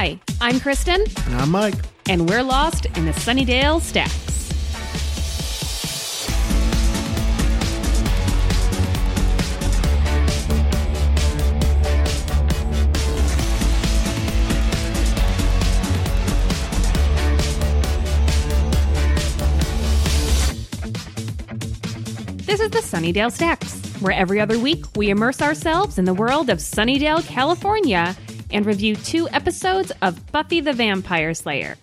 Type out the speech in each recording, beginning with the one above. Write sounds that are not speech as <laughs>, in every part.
Hi, I'm Kristen, And I'm Mike. and we're lost in the Sunnydale Stacks. This is the Sunnydale Stacks, where every other week we immerse ourselves in the world of Sunnydale, California, and review two episodes of Buffy the Vampire Slayer.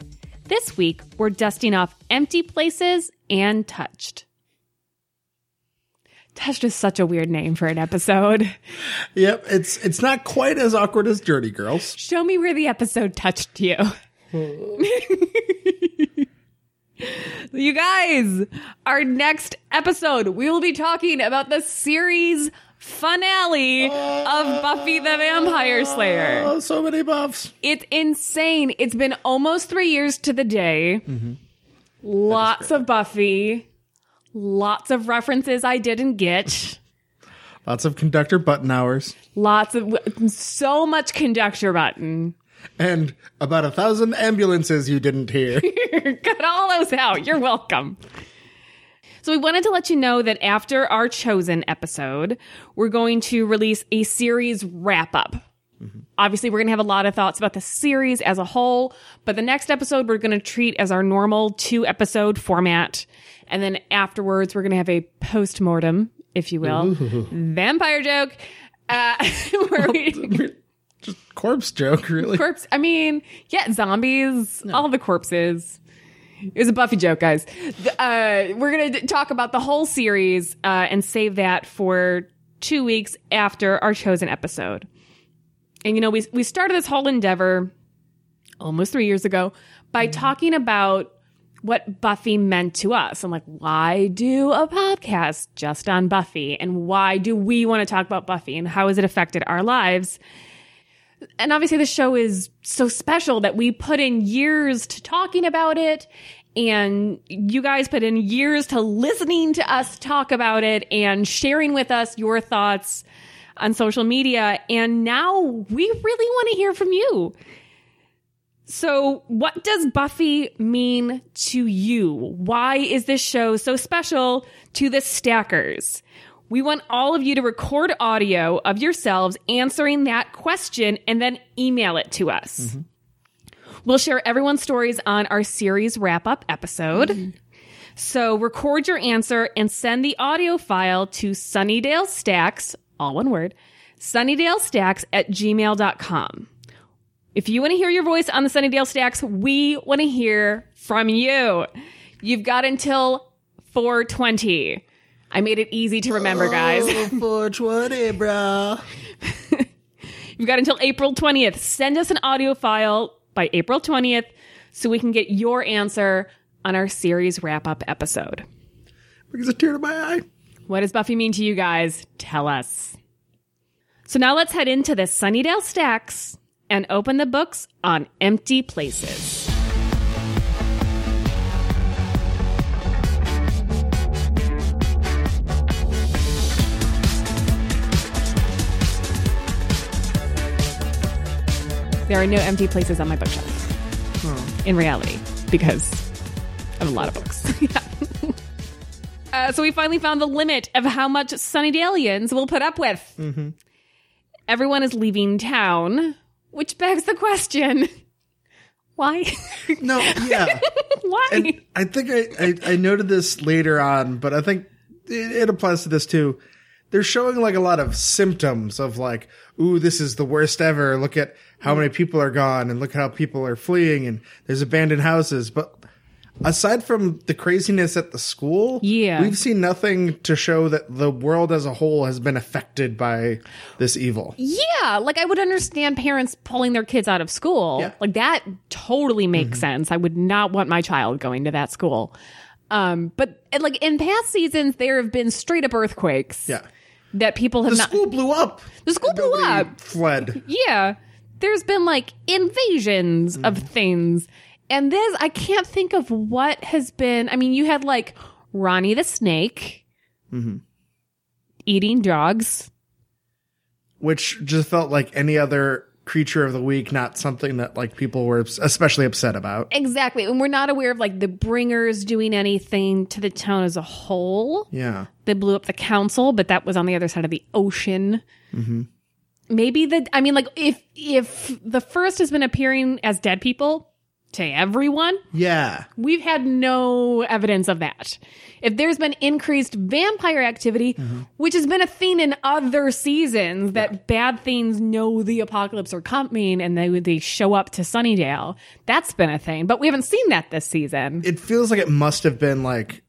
This week, we're dusting off Empty Places and Touched. Touched is such a weird name for an episode. <laughs> Yep, it's it's not quite as awkward as Dirty Girls. Show me where the episode touched you. <laughs> you guys, our next episode, we will be talking about the series finale of Buffy the Vampire Slayer. Oh, so many buffs. It's insane. It's been almost three years to the day. Mm-hmm. Lots of Buffy. Lots of references I didn't get. Lots of conductor button hours. Lots of so much conductor button. And about a thousand ambulances you didn't hear. <laughs> Cut all those out. You're welcome. So we wanted to let you know that after our chosen episode, we're going to release a series wrap up. Obviously, we're going to have a lot of thoughts about the series as a whole, but the next episode we're going to treat as our normal two episode format. And then afterwards, we're going to have a post mortem, if you will, vampire joke. Uh, <laughs> where <laughs> we, Just Corpse joke, really. corpse. I mean, yeah, zombies, all the corpses. It was a Buffy joke, guys. Uh, we're gonna talk about the whole series uh, and save that for two weeks after our chosen episode. And you know, we we started this whole endeavor almost three years ago by talking about what Buffy meant to us. I'm like, why do a podcast just on Buffy? And why do we want to talk about Buffy? And how has it affected our lives? And obviously the show is so special that we put in years to talking about it and you guys put in years to listening to us talk about it and sharing with us your thoughts on social media. And now we really want to hear from you. So what does buffy mean to you? Why is this show so special to the stackers we want all of you to record audio of yourselves answering that question and then email it to us. We'll share everyone's stories on our series wrap up episode. So record your answer and send the audio file to Sunnydale Stacks, all one word, Sunnydale Stacks at gmail.com. If you want to hear your voice on the Sunnydale Stacks, we want to hear from you. You've got until 420. I made it easy to remember, guys. Oh, <laughs> 420, bro. You've got until April 20th. Send us an audio file by April 20th so we can get your answer on our series wrap up episode. Brings a tear to my eye. What does Buffy mean to you guys? Tell us. So now let's head into the Sunnydale Stacks and open the books on empty places. There are no empty places on my bookshelf. In reality, because I have a lot of books. <laughs> Yeah. Uh, so we finally found the limit of how much Sunnydalians will put up with. Everyone is leaving town, which begs the question: <laughs> Why? No, yeah. <laughs> Why? and I think I, I, I noted this later on, but I think it, it applies to this too. They're showing like a lot of symptoms of like, ooh, this is the worst ever. Look at how many people are gone and look at how people are fleeing and there's abandoned houses. But aside from the craziness at the school, Yeah. we've seen nothing to show that the world as a whole has been affected by this evil. yeah, like I would understand parents pulling their kids out of school. Yeah. Like that totally makes sense. I would not want my child going to that school. Um, but like in past seasons, there have been straight up earthquakes. Yeah. That people have The not. school blew up. the school blew Nobody up. Fled. Yeah. There's been like invasions of mm. things. And this, I can't think of what has been. I mean, you had like Ronnie the snake mm-hmm. eating dogs. which just felt like any other creature of the week, not something that like people were especially upset about. Exactly. And we're not aware of like the bringers doing anything to the town as a whole. Yeah. They blew up the council, but that was on the other side of the ocean. Mm-hmm. Maybe the, I mean, like if, if the first has been appearing as dead people to everyone, Yeah. we've had no evidence of that. If there's been increased vampire activity, which has been a thing in other seasons, that bad things know the apocalypse are coming and they they show up to Sunnydale, that's been a thing. But we haven't seen that this season. It feels like it must have been like,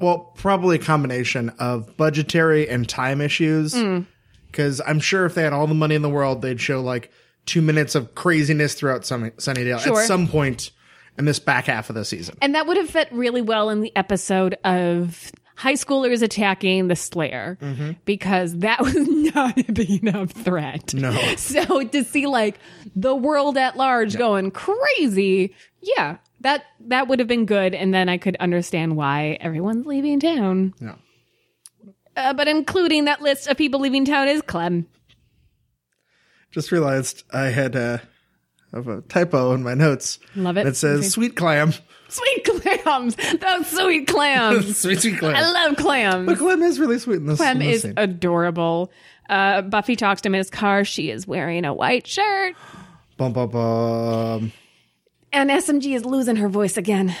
well, probably a combination of budgetary and time issues. Mm. Because I'm sure if they had all the money in the world, they'd show like two minutes of craziness throughout Sunny, Sunnydale Sure. at some point in this back half of the season. And that would have fit really well in the episode of high schoolers attacking the Slayer mm-hmm. because that <laughs> was not a big enough threat. No. <laughs> So to see like the world at large going crazy, yeah, that that would have been good, and then I could understand why everyone's leaving town. No. Uh, but including that list of people leaving town is Clem. Just realized I had uh, have a typo in my notes. Love it. It says Okay. sweet clam. Sweet clams, those sweet clams. <laughs> sweet, sweet clam. I love clams. but clam is really sweet in this, Clem in this is scene. adorable. Uh, Buffy talks to him in his car. She is wearing a white shirt. Bum, bum, bum. And SMG is losing her voice again.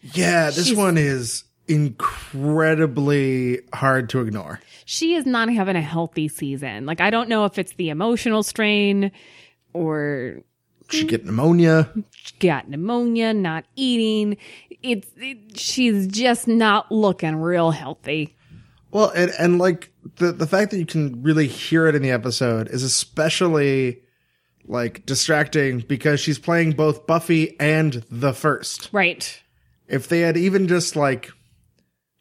Yeah, this She's- one is incredibly hard to ignore. She is not having a healthy season. Like, I don't know if it's the emotional strain or She get pneumonia. she got pneumonia, not eating. It's, it, she's just not looking real healthy. Well, and and like the the fact that you can really hear it in the episode is especially like distracting because she's playing both Buffy and the first. Right. If they had even just like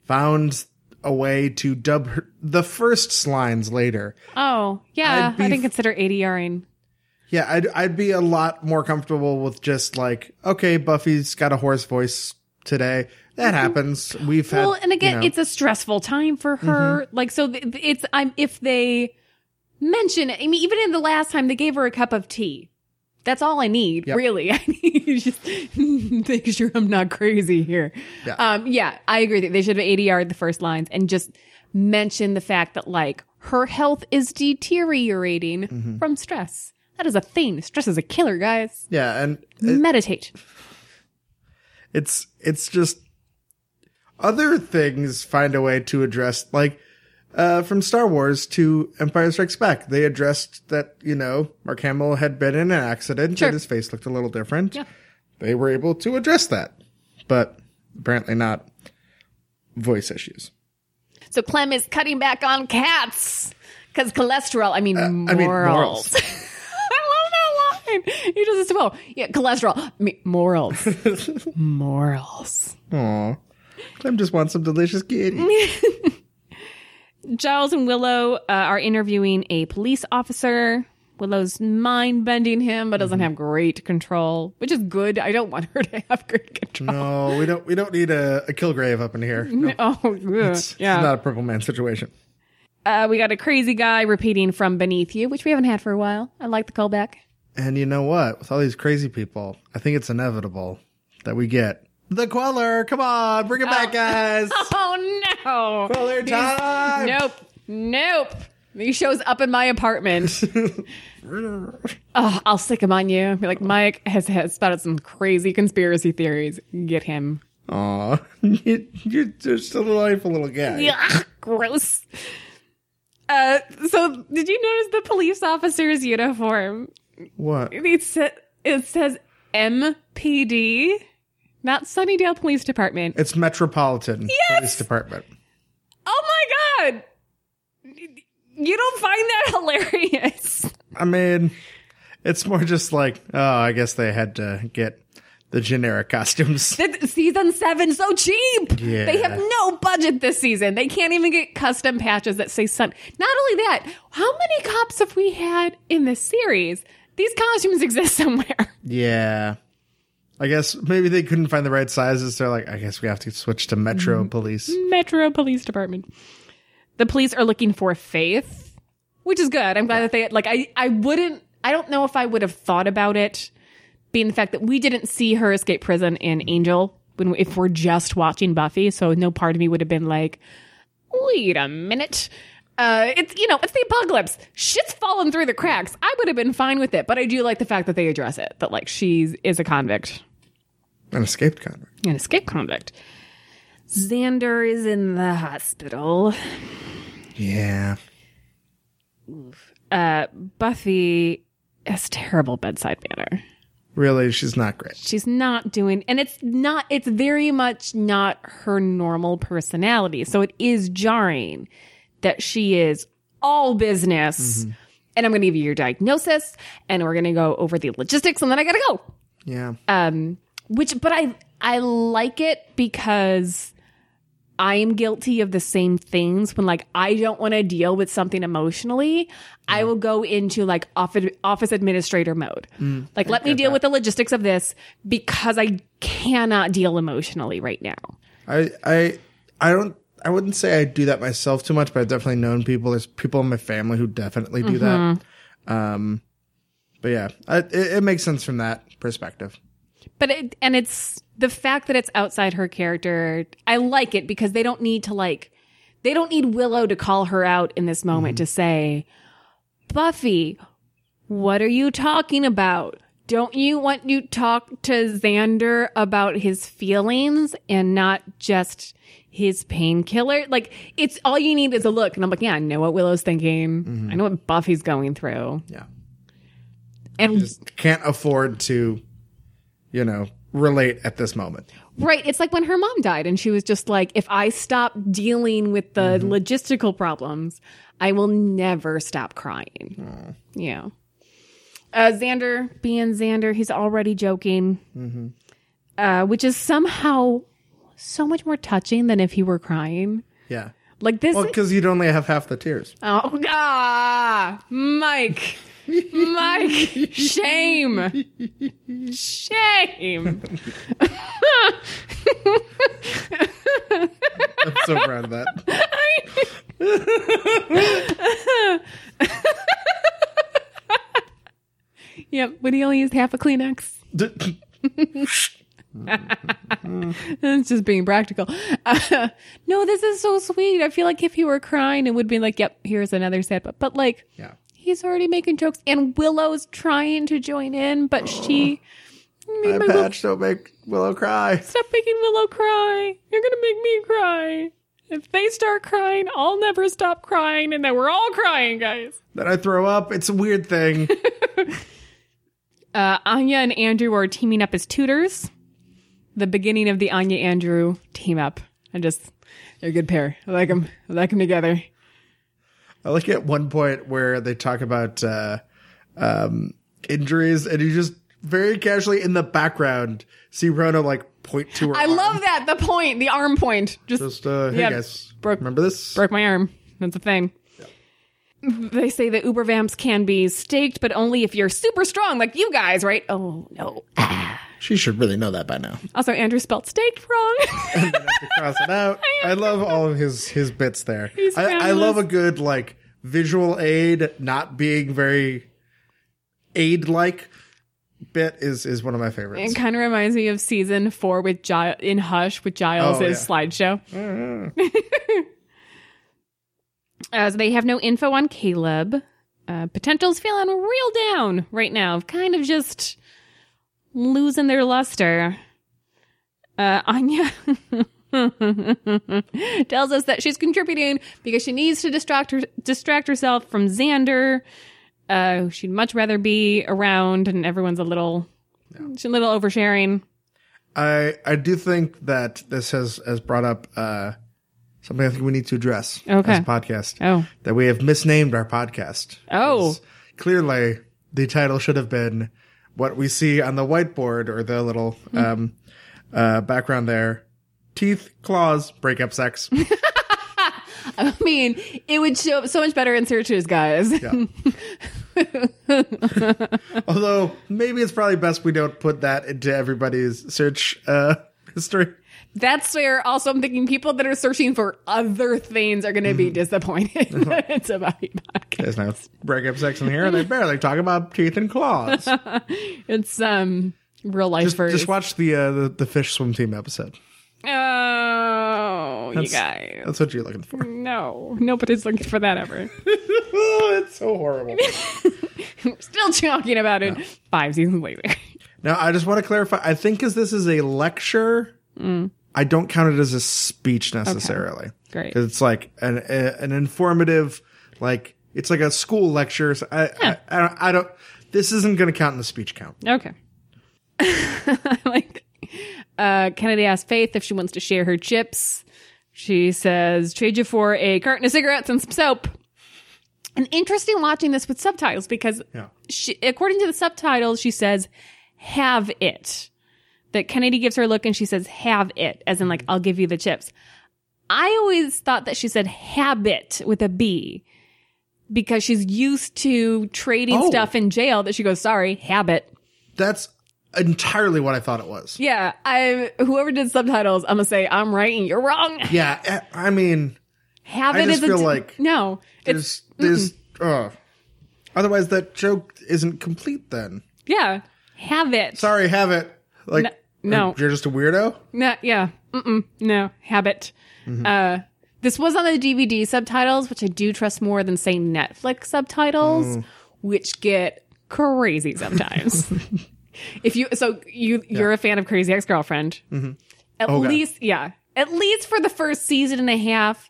found a way to dub her, the first lines later, Oh, yeah. Be I didn't consider ADRing. yeah, I'd I'd be a lot more comfortable with just like okay, Buffy's got a hoarse voice today. That happens. We've had Mm-hmm. Well, and again, you know- it's a stressful time for her. Like, so th- th- it's I'm if they mention, I mean, even in the last time they gave her a cup of tea. That's all I need, Yep. really. <laughs> I need just <laughs> make sure I'm not crazy here. Yeah. Um, yeah, I agree that they should have ADR the first lines and just mention the fact that like her health is deteriorating Mm-hmm. from stress. That is a thing. Stress is a killer, guys. yeah, and Meditate. it's it's just other things find a way to address like uh from Star Wars to Empire Strikes Back. They addressed that, you know, Mark Hamill had been in an accident Sure. and his face looked a little different. Yeah. They were able to address that. But apparently not voice issues. So Clem is cutting back on cats because cholesterol. I mean, I morals. mean, morals. <laughs> I love that line. Does it well. Yeah, cholesterol. I mean, morals. <laughs> morals. Aw. Clem just wants some delicious kitty. <laughs> Giles and Willow uh, are interviewing a police officer. Willow's mind bending him, but Mm-hmm. doesn't have great control, which is good. I don't want her to have great control. no, we don't we don't need a, a Kilgrave up in here. <laughs> No, Oh, ugh. it's yeah. not a purple man situation. uh, we got a crazy guy repeating from Beneath You, which we haven't had for a while. I like the callback. And you know what? With all these crazy people, I think it's inevitable that we get the Queller. Come on, bring it back, guys. <laughs> Oh no! Queller time. Nope. Nope. He shows up in my apartment. <laughs> oh, I'll stick him on you. Be like, Mike has, has spouted some crazy conspiracy theories. Get him. Aw, <laughs> you, you're just a delightful little guy. Yeah, gross. Uh, so did you notice the police officer's uniform? What? It, sa- it says MPD, not Sunnydale Police Department. It's Metropolitan Police Department. Oh my god! You don't find that <laughs> hilarious? I mean, it's more just like, oh, I guess they had to get the generic costumes. That season seven so cheap. Yeah. They have no budget this season. They can't even get custom patches that say sun. Not only that, how many cops have we had in this series? These costumes <laughs> exist somewhere. Yeah. I guess maybe they couldn't find the right sizes. They're like, I guess we have to switch to Metro Police. Metro Police Department. The police are looking for Faith, which is good. I'm glad that they like. I I wouldn't I don't know if I would have thought about it being the fact that we didn't see her escape prison in Angel when if we're just watching Buffy, so no part of me would have been like, "Wait a minute." Uh, it's you know it's the apocalypse. Shit's falling through the cracks. I would have been fine with it, but I do like the fact that they address it. That like she is a convict, An escaped convict. an escaped convict. Xander is in the hospital. Yeah. Uh, Buffy has terrible bedside manner. Really, she's not great. She's not doing, and it's not, it's very much not her normal personality. So it is jarring that she is all business. And I'm going to give you your diagnosis and we're going to go over the logistics and then I got to go. Yeah. Um, which, but I, I like it because I am guilty of the same things when like I don't want to deal with something emotionally. I will go into like office, office administrator mode. like, let me deal with the logistics of this because I cannot deal emotionally right now. I I I don't I wouldn't say I do that myself too much, but I've definitely known people. There's people in my family who definitely do that. Um, but yeah, I, it, it makes sense from that perspective. But it, and it's the fact that it's outside her character. I like it because they don't need to like, they don't need Willow to call her out in this moment mm-hmm. to say, Buffy, what are you talking about? Don't you want to talk to Xander about his feelings and not just his painkiller? Like, it's all you need is a look. And I'm like, yeah, I know what Willow's thinking. Mm-hmm. I know what Buffy's going through. Yeah, And can't afford to, you know, relate at this moment. Right. It's like when her mom died and she was just like, if I stop dealing with the logistical problems, I will never stop crying. Yeah. Uh, Xander, being Xander, he's already joking, uh, which is somehow so much more touching than if he were crying. Yeah. Like this. Well, because you'd only have half the tears. oh, ah, Mike. Mike, <laughs> shame. Shame. I'm so proud of that. Yep, but he only used half a Kleenex. <laughs> It's just being practical. Uh, no, this is so sweet. I feel like if he were crying, it would be like, yep, here's another sad, but, but like, yeah. He's already making jokes and Willow's trying to join in, but she, My my Will- patch don't make Willow cry. stop making Willow cry. You're going to make me cry. If they start crying, I'll never stop crying. And then we're all crying, guys. Then I throw up. It's a weird thing. <laughs> Uh, Anya and Andrew are teaming up as tutors. The beginning of the Anya Andrew team up. I just, they're a good pair. I like them. I like them together. I like at one point where they talk about uh, um, injuries, and you just very casually in the background see Rona like point to her. I arm. love that. The point, the arm point. Just, Just uh, hey Yeah, guys, broke- remember this? broke my arm. That's a thing. They say that uber vamps can be staked, but only if you're super strong, like you guys, right? Oh no. <laughs> She should really know that by now. Also, Andrew spelled staked wrong. <laughs> to cross it out. <laughs> I love all of his his bits there. He's I, I fabulous. love a good like visual aid, not being very aid like bit is is one of my favorites. It kind of reminds me of season four with Giles in Hush with Giles' Oh, yeah. slideshow. <laughs> As they have no info on Caleb, uh, Potential's feeling real down right now, kind of just losing their luster. Uh, Anya <laughs> tells us that she's contributing because she needs to distract her, distract herself from Xander. Uh, who she'd much rather be around, and everyone's a little, she's a little oversharing. I I do think that this has has brought up uh something I think we need to address Okay. as a podcast. Oh. That we have misnamed our podcast. Oh, Clearly the title should have been what we see on the whiteboard or the little Hmm. um uh background there. Teeth, claws, breakup sex. <laughs> I mean, it would show up so much better in searches, guys. Yeah. <laughs> Although maybe it's probably best we don't put that into everybody's search uh, history. That's where also I'm thinking people that are searching for other things are going to be disappointed. <laughs> it's a Buffy podcast. There's no breakup sex in here. They <laughs> barely talk about teeth and claws. <laughs> It's um real life just, just watch the, uh, the the fish swim team episode. Oh, you That's- guys. That's what you're looking for. No, nobody's looking for that ever. oh, it's so horrible. Still talking about it five seasons later. Now, I just want to clarify. I think as this is a lecture, Mm. I don't count it as a speech necessarily. Great. 'Cause It's like an a, an informative, like it's like a school lecture. So I, I, I don't. I don't. This isn't going to count in the speech count. Okay. <laughs> like, uh, Kennedy asks Faith if she wants to share her chips. She says, trade you for a carton of cigarettes and some soap. And interesting watching this with subtitles because Yeah. she, according to the subtitles, she says, have it. That Kennedy gives her a look and she says, have it, as in like, I'll give you the chips. I always thought that she said habit with a B because she's used to trading Oh. stuff in jail that she goes, sorry, habit. That's entirely what I thought it was. Yeah, I whoever did subtitles, I'm gonna say I'm right and you're wrong. Yeah. eh, I mean, Habit I just is a feel t- like no. It's there's, there's, uh, otherwise that joke isn't complete then. yeah, have it. Sorry, have it. Like, No- no. you're just a weirdo. No, yeah, Mm-mm, no habit. Mm-hmm. Uh, this was on the DVD subtitles, which I do trust more than say Netflix subtitles, mm. which get crazy sometimes. <laughs> if you so you you're a fan of Crazy Ex Girlfriend, mm-hmm. at Oh, God. least yeah, at least for the first season and a half,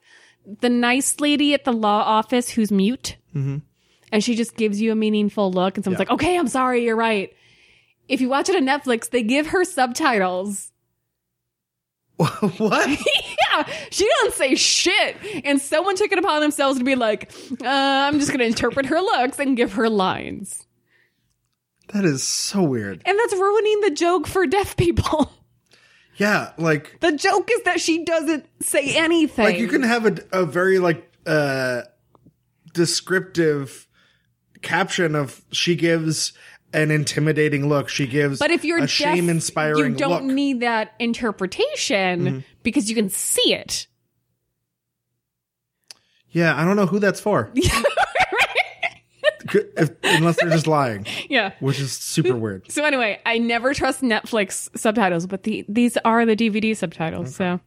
the nice lady at the law office who's mute, mm-hmm. and she just gives you a meaningful look, and someone's Yeah. like, "Okay, I'm sorry, you're right." If you watch it on Netflix, they give her subtitles. <laughs> what? yeah, she doesn't say shit. And someone took it upon themselves to be like, uh, I'm just going to interpret her looks and give her lines. That is so weird. And that's ruining the joke for deaf people. <laughs> Yeah, like The joke is that she doesn't say anything. like you can have a, a very like uh descriptive caption of she gives an intimidating look. She gives but if you're a deaf, shame inspiring you don't look. Mm-hmm. need that interpretation because you can see it. yeah, I don't know who that's for. <laughs> if, unless they're just lying, Yeah. which is super weird. So anyway, I never trust Netflix subtitles, but the, these are the DVD subtitles. So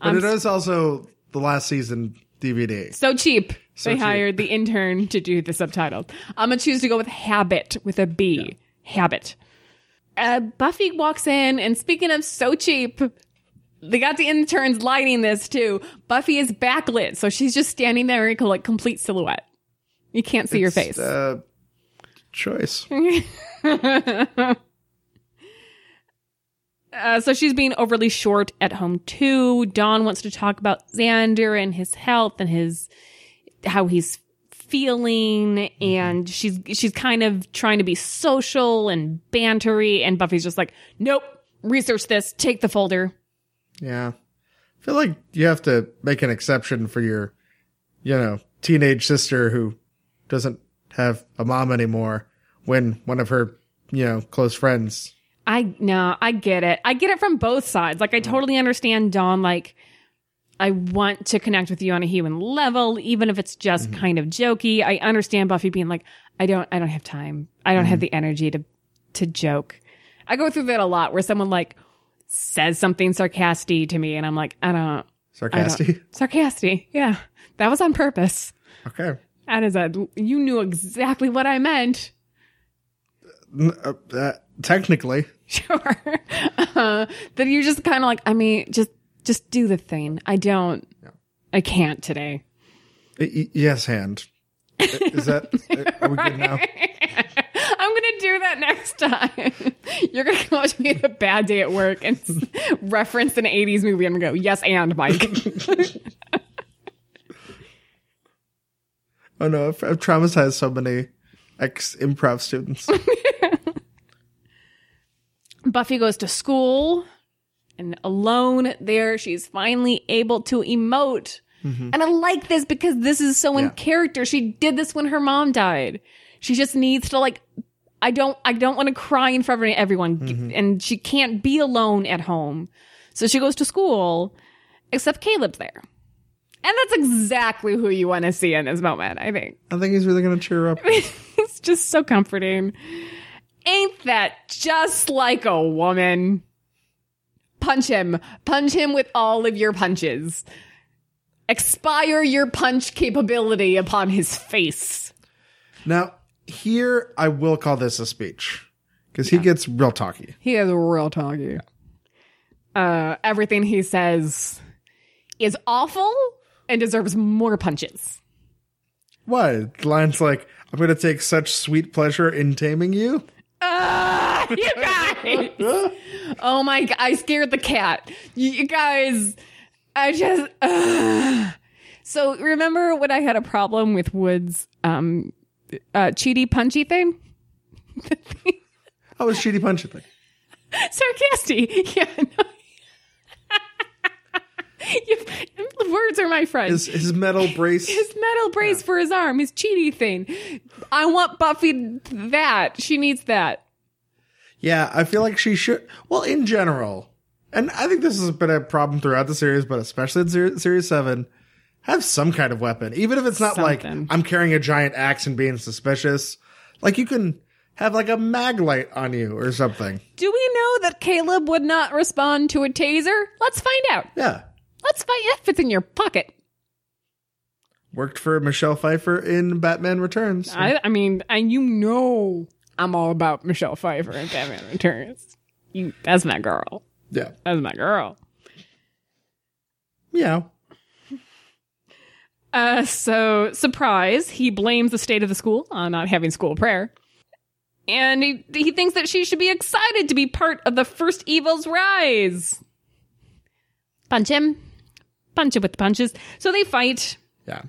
But it is also the last season DVD. So cheap. So they cheap. hired the intern to do the subtitles. I'm gonna choose to go with habit with a B. Habit. Uh, Buffy walks in, and speaking of so cheap, they got the interns lighting this too. Buffy is backlit, so she's just standing there in like complete silhouette. You can't see your face. Uh, choice. <laughs> Uh, so she's being overly short at home too. Dawn wants to talk about Xander and his health and his how he's feeling, and she's she's kind of trying to be social and bantery, and Buffy's just like, "Nope, research this, take the folder." Yeah. I feel like you have to make an exception for your, you know, teenage sister who doesn't have a mom anymore when one of her, you know, close friends. I no, I get it. I get it from both sides. Like I totally understand Dawn. Like I want to connect with you on a human level, even if it's just kind of jokey. I understand Buffy being like, I don't, I don't have time. I don't have the energy to to joke. I go through that a lot, where someone like says something sarcastic to me, and I'm like, I don't. Sarcastic. Sarcastic, yeah, that was on purpose. Okay. That is a you knew exactly what I meant. Uh, uh, technically. <laughs> Sure. Uh, that you're just kind of like, I mean, just just do the thing. I don't. I can't today. Y- yes, hand. Is that, <laughs> are we good now? <laughs> I'm gonna do that next time. You're gonna come up to me with a bad day at work and reference an '80s movie. I'm gonna go, yes, and Mike. Oh no, I've, I've traumatized so many ex improv students. Buffy goes to school, and alone there, she's finally able to emote. Mm-hmm. And I like this because this is so in Yeah. character. She did this when her mom died. She just needs to like. I don't. I don't want to cry in front of everyone, mm-hmm. and she can't be alone at home. So she goes to school, except Caleb's there. And that's exactly who you want to see in this moment, I think. I think he's really going to cheer her up. <laughs> it's just so comforting. Ain't that just like a woman? Punch him. Punch him with all of your punches. Expire your punch capability upon his face. Now, here I will call this a speech because he gets real talky. He is real talky. Uh, everything he says is awful and deserves more punches. What? The line's like, I'm going to take such sweet pleasure in taming you. Ah, you guys! oh my god, I scared the cat. You guys, I just. Uh. So remember when I had a problem with Wood's um, uh, cheaty punchy thing? How was Cheaty punchy thing? Sarcastic. <laughs> Yeah. No. <laughs> You- the words are my friend. His, his metal <laughs> brace. his metal brace for his arm, his cheaty thing. I want Buffy that. She needs that. Yeah, I feel like she should. Well, in general, and I think this has been a problem throughout the series, but especially in ser- series seven, have some kind of weapon, even if it's not like I'm carrying a giant axe and being suspicious. Like you can have like a mag light on you or something. Do we know that Caleb would not respond to a taser? Let's find out. Yeah, Let's find if it's in your pocket. worked for Michelle Pfeiffer in Batman Returns. I, I mean, and you know, I'm all about Michelle Pfeiffer and Batman Returns. You, that's my girl. yeah, That's my girl. yeah. Uh, so surprise, he blames the state of the school on not having school prayer. And he, he thinks that she should be excited to be part of the first evil's rise. Punch him. Punch him with the punches. So they fight. Yeah.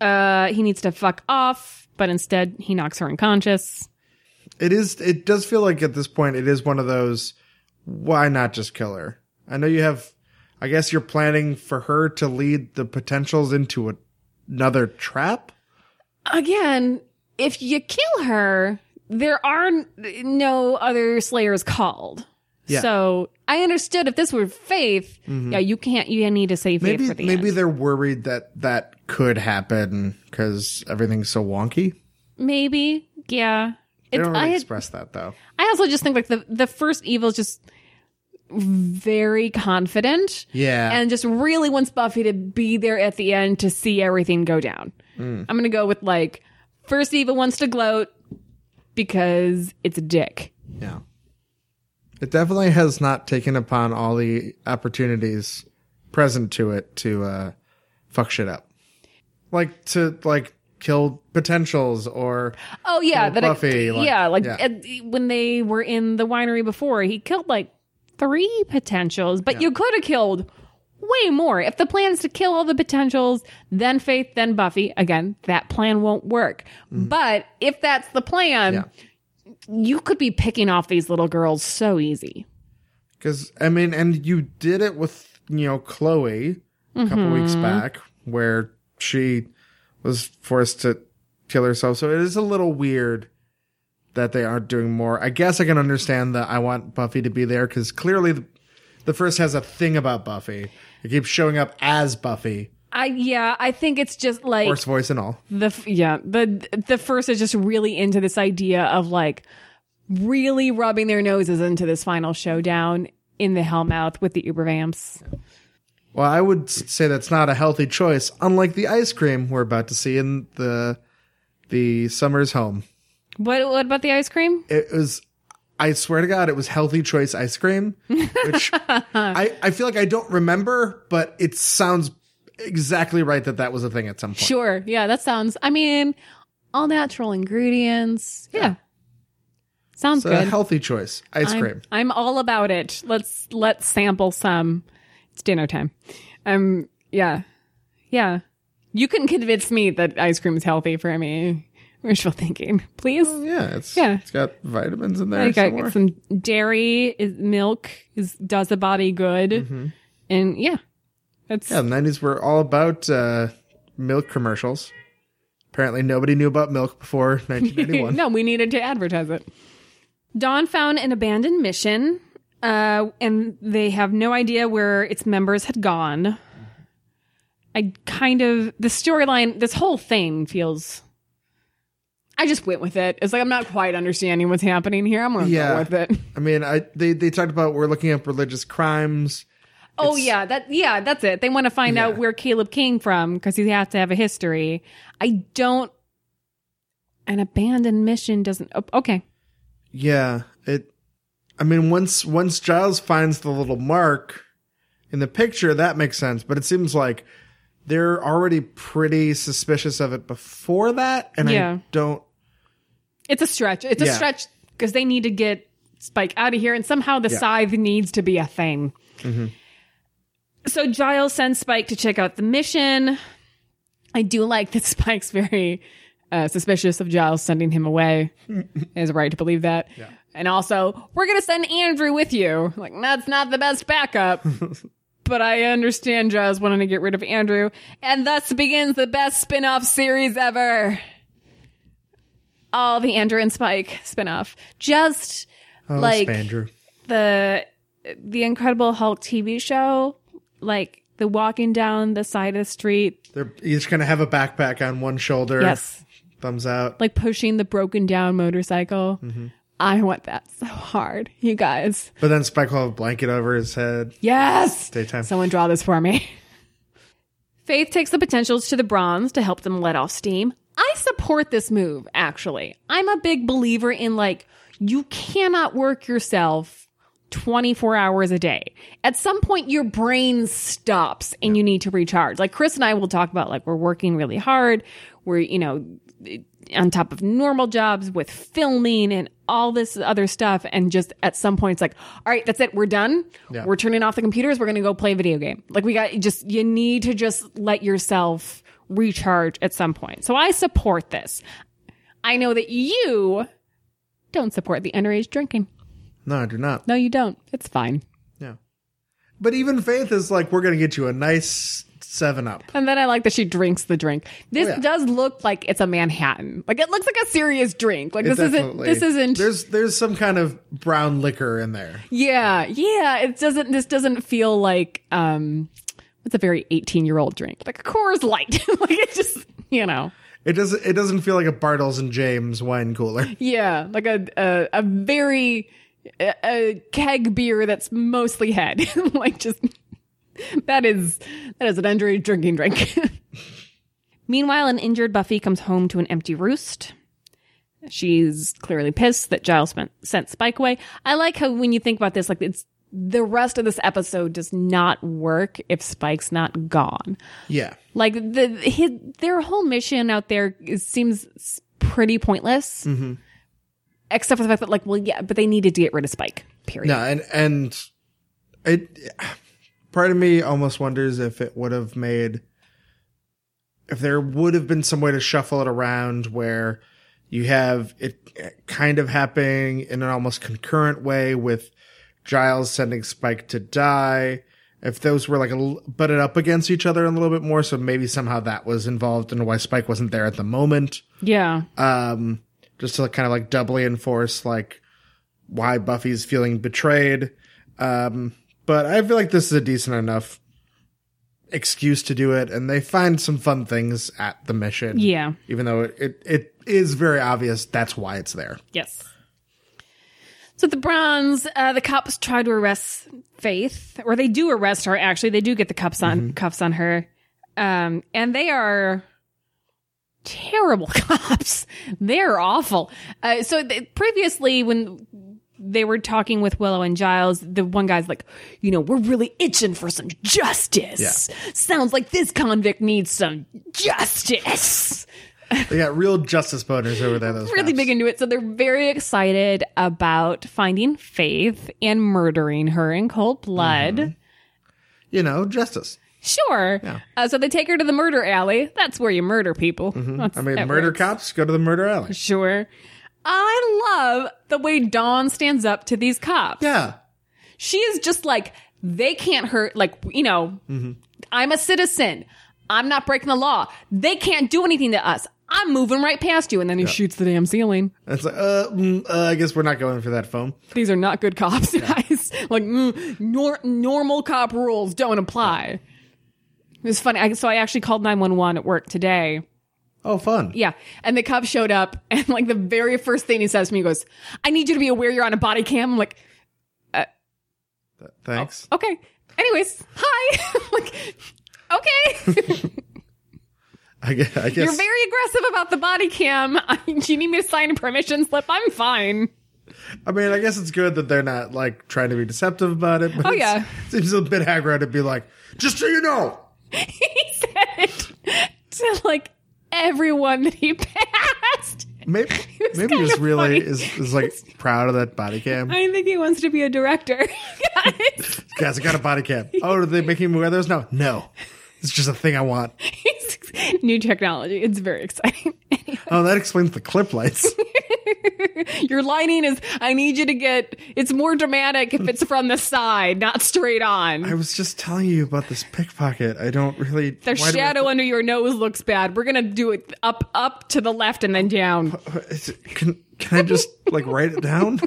Uh, he needs to fuck off, but instead he knocks her unconscious. It is. It does feel like at this point it is one of those. Why not just kill her? I know you have. I guess you're planning for her to lead the potentials into a, another trap. Again, if you kill her, there are no other slayers called. Yeah. So I understood if this were Faith, yeah, you can't. You need to save Faith Maybe for the maybe end. they're worried that that could happen because everything's so wonky. Maybe, yeah. They It's, don't I really had, express that though. I also just think like the the first evil is just very confident Yeah. and just really wants Buffy to be there at the end to see everything go down. Mm. I'm gonna go with like first evil wants to gloat because it's a dick. yeah. It definitely has not taken upon all the opportunities present to it to uh fuck shit up. Like to like kill potentials or Oh yeah, that it- Buffy, like- yeah, like yeah. when they were in the winery before, he killed like three potentials, but you could have killed way more. If the plan is to kill all the potentials, then Faith, then Buffy, again, that plan won't work. But if that's the plan, Yeah. You could be picking off these little girls so easy. Because I mean, and you did it with you know Chloe a couple mm-hmm. weeks back, where she was forced to kill herself. So it is a little weird that they aren't doing more. I guess I can understand that I want Buffy to be there because clearly the, the first has a thing about Buffy. It keeps showing up as Buffy, I yeah, I think it's just like hoarse voice and all. the yeah the the first is just really into this idea of like really rubbing their noses into this final showdown in the Hellmouth with the Ubervamps. Well, I would say that's not a healthy choice, unlike the ice cream we're about to see in the the Summer's Home. What what about the ice cream? it was I swear to God, it was healthy choice ice cream, which <laughs> I, I feel like I don't remember, but it sounds exactly right that that was a thing at some point. Sure, yeah, that sounds. I mean, all natural ingredients. Yeah, sounds It's a good. healthy choice ice I'm, cream. I'm all about it. Let's let's sample some. It's dinner time. Um, yeah, yeah. You can convince me that ice cream is healthy for me. Wishful thinking, please. Yeah, it's Yeah. it's got vitamins in there Like uh, somewhere. some dairy is milk is does the body good, and yeah, that's Mm-hmm. yeah, the nineties were all about uh, milk commercials. Apparently, nobody knew about milk before <laughs> 1991. no, we needed to advertise it. Dawn found an abandoned mission uh, and they have no idea where its members had gone. I kind of the storyline. This whole thing feels. I just went with it. It's like I'm not quite understanding what's happening here. I'm gonna Yeah. go with it. I mean, I they they talked about we're looking up religious crimes. Oh It's- yeah, that yeah, that's it. They want to find out where Caleb came from because he has to have a history. I don't. An abandoned mission doesn't. oh, Okay, Yeah, it. I mean, once once Giles finds the little mark in the picture, that makes sense. But it seems like they're already pretty suspicious of it before that, and Yeah. I don't. it's a stretch. It's a stretch because they need to get Spike out of here, and somehow the Yeah. scythe needs to be a thing. Mm-hmm. So Giles sends Spike to check out the mission. I do like that <laughs> Spike's very uh, suspicious of Giles sending him away. is right to believe that. And also, we're going to send Andrew with you. Like, that's not the best backup. <laughs> but I understand Giles wanting to get rid of Andrew. And thus begins the best spin off series ever. All the Andrew and Spike spin off. Just Oh, like Spandrew. the the Incredible Hulk TV show, like the walking down the side of the street, They're each gonna have a backpack on one shoulder. yes, thumbs out. like pushing the broken down motorcycle. Mm-hmm. I want that so hard, you guys. But then Spike will have a blanket over his head. Yes, Daytime. someone draw this for me. <laughs> Faith takes the potentials to the bronze to help them let off steam. I support this move, actually. I'm a big believer in like, you cannot work yourself 24 hours a day. At some point, your brain stops and you need to recharge. Like Chris and I will talk about, like, we're working really hard. We're, you know, on top of normal jobs with filming and all this other stuff. And just at some point, it's like, all right, that's it. We're done. Yeah. We're turning off the computers. We're going to go play a video game. Like, we got just, you need to just let yourself recharge at some point. So I support this. I know that you don't support the underage drinking. No, I do not. No, you don't. It's fine. Yeah. But even Faith is like, we're gonna get you a nice seven up. And then I like that she drinks the drink. This Oh, yeah. does look like it's a Manhattan. Like it looks like a serious drink. Like It this isn't. This isn't. There's there's some kind of brown liquor in there. yeah, yeah. It doesn't. This doesn't feel like um. It's a very eighteen year old drink, like a Coors Light. <laughs> like it just, you know, It doesn't it doesn't feel like a Bartles and Jaymes wine cooler. yeah, like a a, a very a, a keg beer that's mostly head. <laughs> like just that is that is an underage drinking drink. <laughs> Meanwhile, an injured Buffy comes home to an empty roost. She's clearly pissed that Giles spent, sent Spike away. I like how when you think about this, like it's the rest of this episode does not work if Spike's not gone. Yeah. Like the his, their whole mission out there is, seems pretty pointless, mm-hmm. Except for the fact that like, well, yeah, but they needed to get rid of Spike. Period. No, and and it part of me almost wonders if it would have made if there would have been some way to shuffle it around where you have it kind of happening in an almost concurrent way with Giles sending Spike to die. If those were like a butted up against each other a little bit more, so maybe somehow that was involved in why Spike wasn't there at the moment Yeah. um, just to kind of like doubly enforce like why Buffy's feeling betrayed. Um, but I feel like this is a decent enough excuse to do it, and they find some fun things at the mission. Yeah. even though it it, it is very obvious that's why it's there. Yes. So the Bronze, uh, the cops try to arrest Faith, or they do arrest her. Actually, they do get the cuffs on cuffs on her, um, and they are terrible <laughs> cops. They're awful. Uh, so th- previously, when they were talking with Willow and Giles, the one guy's like, you know, we're really itching for some justice. Sounds like this convict needs some justice. They got real justice boners over there. Those really cops. big into it. So they're very excited about finding Faith and murdering her in cold blood. you know, justice. Sure. Uh, so they take her to the murder alley. That's where you murder people. Mm-hmm. <laughs> I mean, murder works. cops go to the murder alley. Sure. I love the way Dawn stands up to these cops. Yeah, She is just like, they can't hurt, like, you know, I'm a citizen. I'm not breaking the law. They can't do anything to us. I'm moving right past you. And then he shoots the damn ceiling. It's like, uh, mm, uh, I guess we're not going for that foam. These are not good cops, <laughs> guys. like, mm, nor- normal cop rules don't apply. It was funny. I, so I actually called 911 at work today. Oh, fun. Yeah. And the cop showed up, <laughs> and like the very first thing he says to me he goes, I need you to be aware you're on a body cam. I'm like, Thanks. Oh, okay. Anyways, hi. <laughs> like, okay. I guess. I guess You're very aggressive about the body cam. <laughs> Do you need me to sign a permission slip? I'm fine. I mean, I guess it's good that they're not like trying to be deceptive about it. But Oh, yeah. it seems a bit aggro to be like, just so you know. <laughs> he said it to like everyone that he passed. Maybe, <laughs> maybe he kind just of really is, is like <laughs> proud of that body cam. I think he wants to be a director. Guys, Guys, I got a body cam. Oh, are they making wear those? No, no. It's just a thing I want. <laughs> New technology. It's very exciting. <laughs> Oh, that explains the clip lights. <laughs> Your lighting is, I need you to get, it's more dramatic if it's from the side, not straight on. I was just telling you about this pickpocket. I don't really. the why I- shadow under your nose looks bad. We're gonna do it up, up to the left and then down. Uh, can can I just like write it down?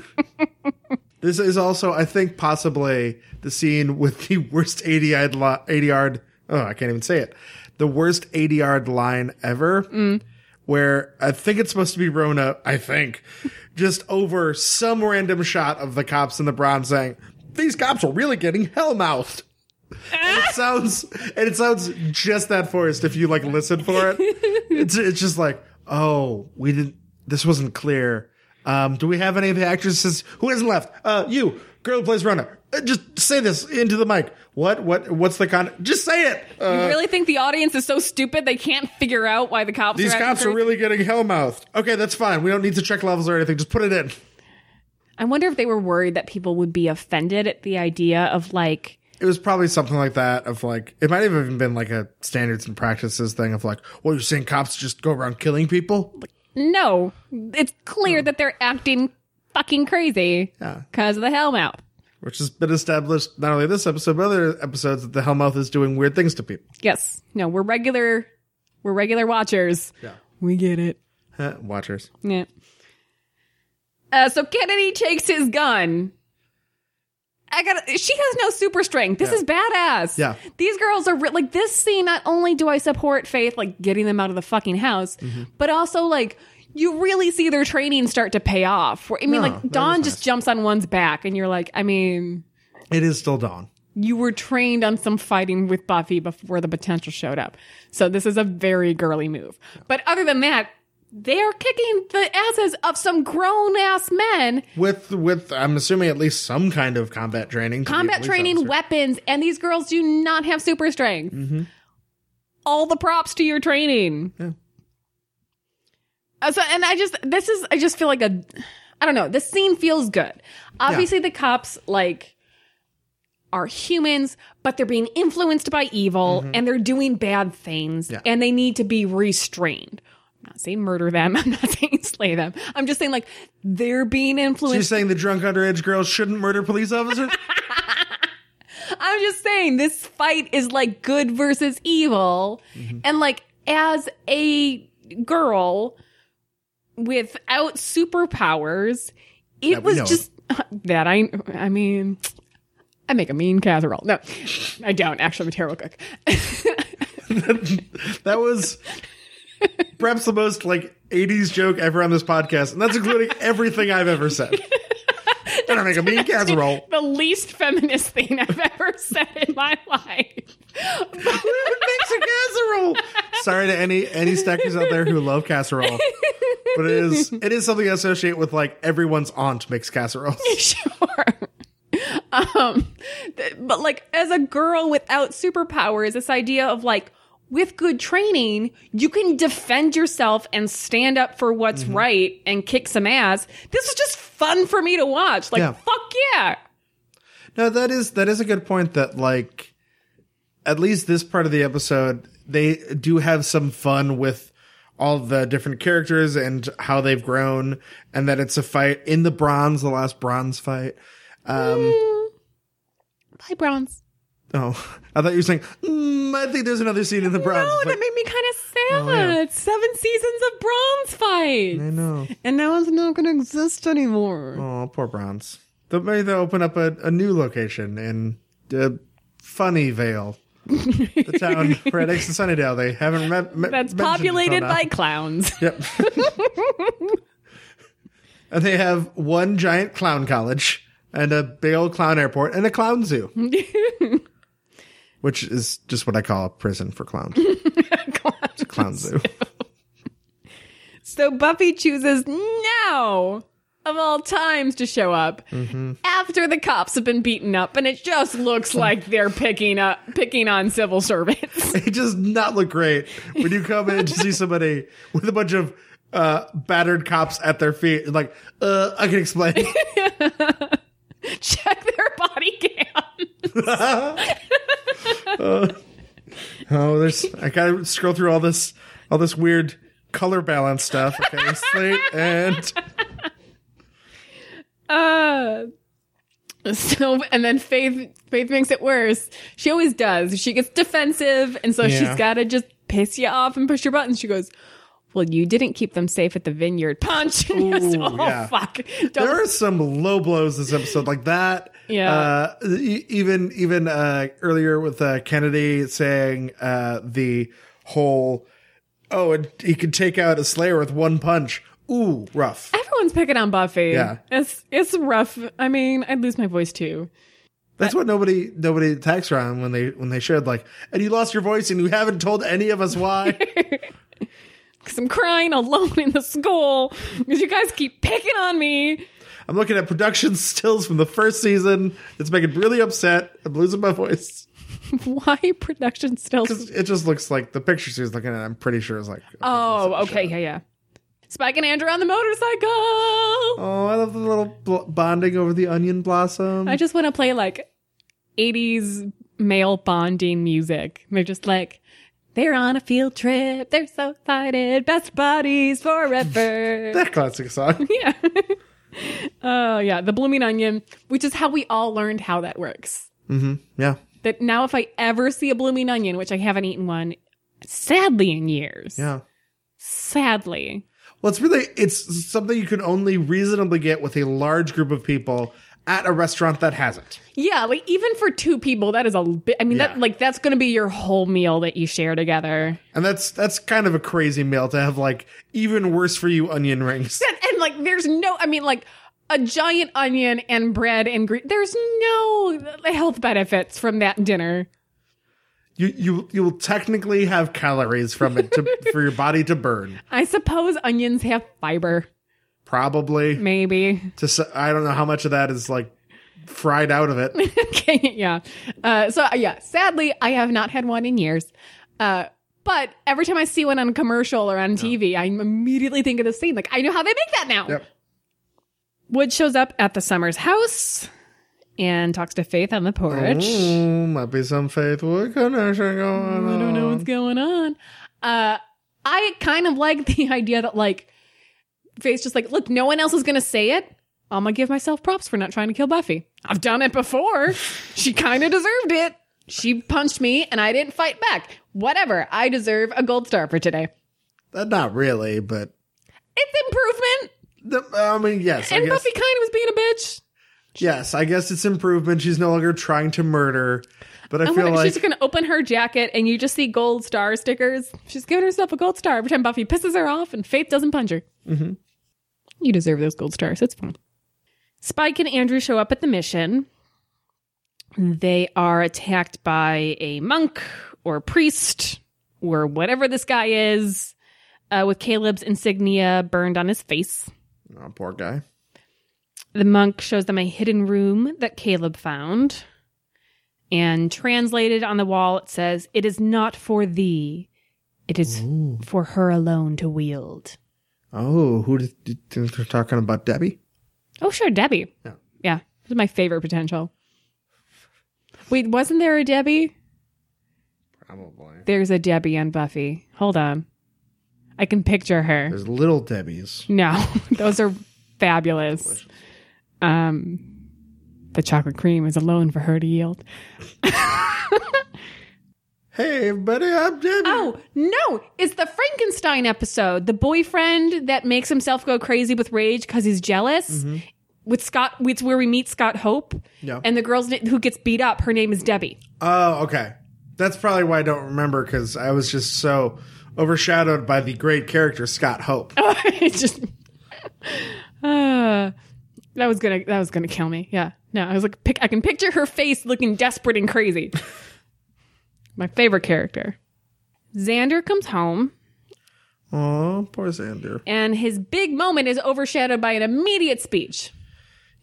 This is also, I think, possibly the scene with the worst ADR, li- ADR oh, I can't even say it. The worst ADR line ever, where I think it's supposed to be Rona, I think, just over some random shot of the cops in the Bronze saying, these cops are really getting hell mouthed. it <laughs> sounds and it sounds just that forced if you like listen for it. It's it's just like, oh, we didn't this wasn't clear. Um, do we have any of the actresses who hasn't left? Uh, you, girl who plays Rona. Uh, just say this into the mic. What? What? What's the con? Just say it. You Uh, really think the audience is so stupid they can't figure out why the cops these are cops are crazy? really getting hell mouthed. Okay, that's fine. We don't need to check levels or anything. Just put it in. I wonder if they were worried that people would be offended at the idea of like, It was probably something like that. Of like, it might have even been like a standards and practices thing. Of like, well, you're saying cops just go around killing people? no, it's clear that they're acting fucking crazy Yeah. because of the Hellmouth. which has been established not only this episode but other episodes that the Hellmouth is doing weird things to people. Yes, no, we're regular, we're regular watchers. Yeah. We get it. Huh, watchers. Yeah. Uh, so Kennedy takes his gun. I got. She has no super strength. This Yeah. is badass. Yeah. These girls are re- like this scene. Not only do I support Faith, like getting them out of the fucking house, Mm-hmm. but also like you really see their training start to pay off. I mean, No, like Dawn just nice. jumps on one's back, and you're like, I mean, It is still dawn. you were trained on some fighting with Buffy before the potential showed up. So this is a very girly move. But other than that, they are kicking the asses of some grown ass men, With with I'm assuming at least some kind of combat training. to be a combat training, officer. weapons, and these girls do not have super strength. Mm-hmm. All the props to your training. Yeah. Uh, so, and I just, this is, I just feel like a, I don't know, this scene feels good. Obviously, the cops, like, are humans, but they're being influenced by evil and they're doing bad things Mm-hmm. Yeah. and they need to be restrained. I'm not saying murder them. <laughs> I'm not saying slay them. I'm just saying, like, they're being influenced. you're saying the drunk underage girls shouldn't murder police officers? <laughs> I'm just saying this fight is like good versus evil. Mm-hmm. And like as a girl without superpowers, it That was just <laughs> that I I mean I make a mean casserole. No, I don't. Actually, I'm a terrible cook. <laughs> that was perhaps the most like 80s joke ever on this podcast, and that's including everything I've ever said. <laughs> And I make a mean casserole. <laughs> the least feminist thing I've ever said in my life. A casserole? Sorry to any any stackers out there who love casserole, but it is it is something I associate with like everyone's aunt makes casseroles. <laughs> sure. Um, th- but like as a girl without superpowers, this idea of like with good training, you can defend yourself and stand up for what's Mm-hmm. right and kick some ass. This is just fun for me to watch. Like, Yeah. fuck yeah. No, that is that is a good point. That like at least this part of the episode, they do have some fun with all the different characters and how they've grown, and that it's a fight in the Bronze, the last Bronze fight. Um, Bye, Bronze. Oh, I thought you were saying. Mm, I think there's another scene in the Bronze. No, that made me kind of sad. Oh, yeah. Seven seasons of Bronze fight. I know. And now it's not going to exist anymore. Oh, poor Bronze. But maybe they'll open up a, a new location in uh, Funny Vale, the town right next to Sunnydale. They haven't met. met That's populated by clowns. <laughs> Yep. <laughs> and they have one giant clown college and a big old clown airport and a clown zoo, <laughs> which is just what I call a prison for clowns. <laughs> A clown zoo. <laughs> So Buffy chooses now of all times to show up Mm-hmm. after the cops have been beaten up, and it just looks <laughs> like they're picking up picking on civil servants. It does not look great when you come in to see somebody with a bunch of uh, battered cops at their feet. Like, uh, I can explain. Check their body cam. <laughs> Oh, there's I gotta scroll through all this all this weird color balance stuff. Okay, <laughs> slate and Uh, so and then Faith Faith makes it worse. She always does. She gets defensive, and so Yeah. she's got to just piss you off and push your buttons. She goes. Well, you didn't keep them safe at the vineyard. Punch. <laughs> And you're just, Ooh, oh, yeah. fuck. Don't there are some low blows this episode like that. Yeah. Uh, even even uh, earlier with uh, Kennedy saying uh, the whole oh, and he could take out a Slayer with one punch. Ooh, rough. Everyone's picking on Buffy. Yeah. It's it's rough. I mean, I'd lose my voice too. That's what nobody nobody attacks her on when they when they shared like, and you lost your voice and you haven't told any of us why. <laughs> Because I'm crying alone in the school because you guys keep picking on me. I'm looking at production <laughs> stills from the first season. It's making me really upset. I'm losing my voice. <laughs> Why production stills? It just looks like the picture she was looking at. I'm pretty sure it's like. Oh, okay, yeah, yeah. Spike and Andrew on the motorcycle. Oh, I love the little bl- bonding over the onion blossom. I just want to play like 80s male bonding music. They're just like, they're on a field trip. They're so excited. Best buddies forever. <laughs> that classic song. yeah. Oh, <laughs> yeah. The blooming onion, which is how we all learned how that works. Mm-hmm. Yeah. That now, if I ever see a blooming onion, which I haven't eaten one, sadly in years, Yeah. sadly, Well, it's really it's something you can only reasonably get with a large group of people at a restaurant that hasn't. yeah, like even for two people, that is a bit. I mean, Yeah. that like that's going to be your whole meal that you share together. And that's that's kind of a crazy meal to have like even worse for you onion rings. <laughs> and, and, like there's no i mean like a giant onion and bread and green there's no health benefits from that dinner You you you will technically have calories from it to, <laughs> for your body to burn. i suppose onions have fiber Probably. maybe To I don't know how much of that is like fried out of it. <laughs> okay yeah uh, so uh, yeah sadly i have not had one in years uh, but every time i see one on a commercial or on tv i immediately think of the scene like i know how they make that now Yep. wood shows up at the summers house and talks to faith on the porch Ooh, might be some Faith Wood connection going on. I don't know what's going on. Uh, I kind of like <laughs> the idea that like Faith's just like, look, no one else is gonna say it. I'm gonna give myself props for not trying to kill Buffy. I've done it before. <laughs> she kind of deserved it. She punched me and I didn't fight back. Whatever. I deserve a gold star for today. Uh, Not really, but It's improvement. the, I mean, yes, I And guess. Buffy kind of was being a bitch. Yes, I guess it's improvement. She's no longer trying to murder, but I Oh, feel like she's gonna open her jacket and you just see gold star stickers. She's giving herself a gold star every time Buffy pisses her off and Faith doesn't punch her. Mm-hmm. You deserve those gold stars. It's fine. Spike and Andrew show up at the mission. They are attacked by a monk or priest or whatever this guy is, uh, with Caleb's insignia burned on his face. oh, poor guy. The monk shows them a hidden room that Caleb found. And translated on the wall, it says, It is not for thee. It is for her alone to wield. Oh, who did, did they're talking about? Debbie. Oh, sure, Debbie. Yeah. Yeah. This is my favorite potential. Wait, wasn't there a Debbie? Probably. There's a Debbie on Buffy. Hold on. I can picture her. There's little Debbie's. No, <laughs> those are fabulous. Um, the chocolate cream is alone for her to yield. <laughs> Hey, everybody, I'm Debbie. Oh, no, it's the Frankenstein episode. The boyfriend that makes himself go crazy with rage because he's jealous. With Scott, it's where we meet Scott Hope. Yeah. And the girl who gets beat up, her name is Debbie. Oh, okay. That's probably why I don't remember because I was just so overshadowed by the great character Scott Hope. <laughs> it just uh, that was gonna that was gonna kill me. Yeah. No, I was like, pic- I can picture her face looking desperate and crazy. <laughs> My favorite character. Xander comes home, Oh, poor Xander. and his big moment is overshadowed by an immediate speech.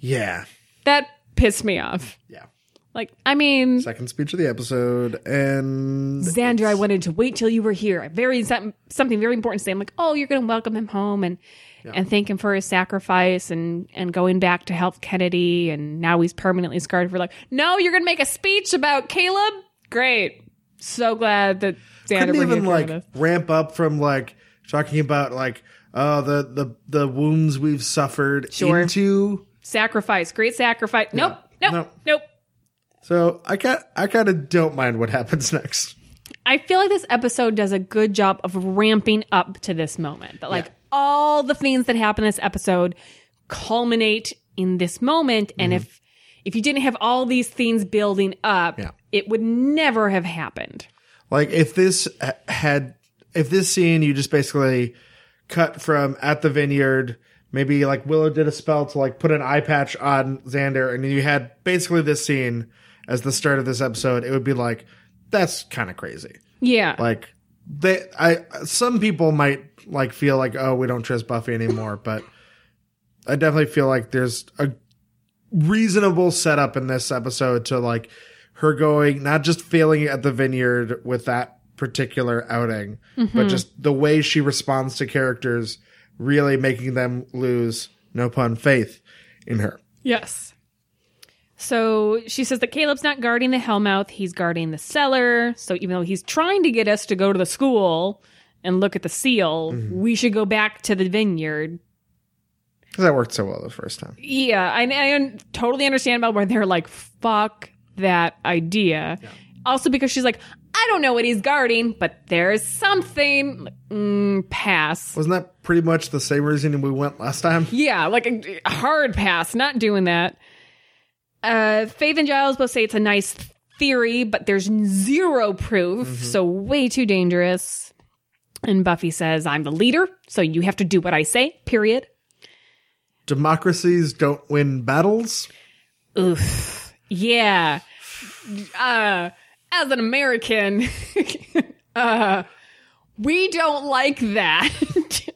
Yeah. That pissed me off. Yeah. Like, I mean, Second speech of the episode, and Xander, I wanted to wait till you were here. I very some- something very important to say. I'm like, oh, you're going to welcome him home and and thank him for his sacrifice and and going back to help Kennedy. And now he's permanently scarred for like, no, you're going to make a speech about Caleb. Great, so glad that Xander couldn't we're even here for like this. ramp up from like talking about like oh the the the wounds we've suffered Sure. into. Sacrifice. Great sacrifice. Nope, nope, Nope. nope. So I got I kind of don't mind what <laughs> happens next. I feel like this episode does a good job of ramping up to this moment. That like Yeah. all the things that happen in this episode culminate in this moment. And mm-hmm. if if you didn't have all these things building up, Yeah. it would never have happened. Like if this had if this scene you just basically cut from at the vineyard, maybe like Willow did a spell to like put an eye patch on Xander, and you had basically this scene as the start of this episode, it would be like that's kind of crazy. Yeah. Like they, I some people might like feel like oh we don't trust Buffy anymore, <laughs> but I definitely feel like there's a reasonable setup in this episode to like her going not just failing at the vineyard with that particular outing, but mm-hmm. just the way she responds to characters really making them lose no pun faith in her. Yes. So she says that Caleb's not guarding the Hellmouth, he's guarding the cellar. So even though he's trying to get us to go to the school and look at the seal, mm-hmm. we should go back to the vineyard. Because that worked so well the first time. Yeah, I, I totally understand about where they're like, fuck that idea. Also, because she's like, I don't know what he's guarding, but there's something. Mm, pass. Wasn't that pretty much the same reason we went last time? Yeah, like a, hard pass. Not doing that. Uh, Faith and Giles both say it's a nice theory, but there's zero proof, so way too dangerous. And Buffy says, I'm the leader, so you have to do what I say, period. Democracies don't win battles. Oof. Yeah. Uh, as an American, <laughs> uh, we don't like that. <laughs>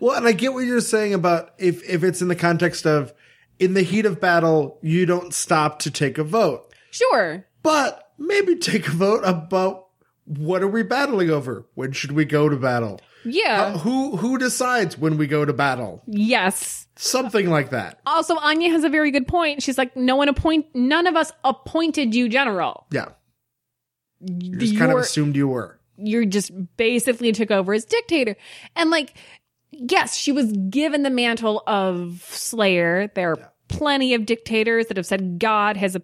Well, and I get what you're saying about if if it's in the context of in the heat of battle, you don't stop to take a vote. sure. But maybe take a vote about what are we battling over? When should we go to battle? Yeah. Who who decides when we go to battle? yes. Something like that. Also, Anya has a very good point. She's like, no one appoint, none of us appointed you general. Yeah. You just kind of assumed you were. you just basically took over as dictator. And like, yes, she was given the mantle of Slayer. There are plenty of dictators that have said God has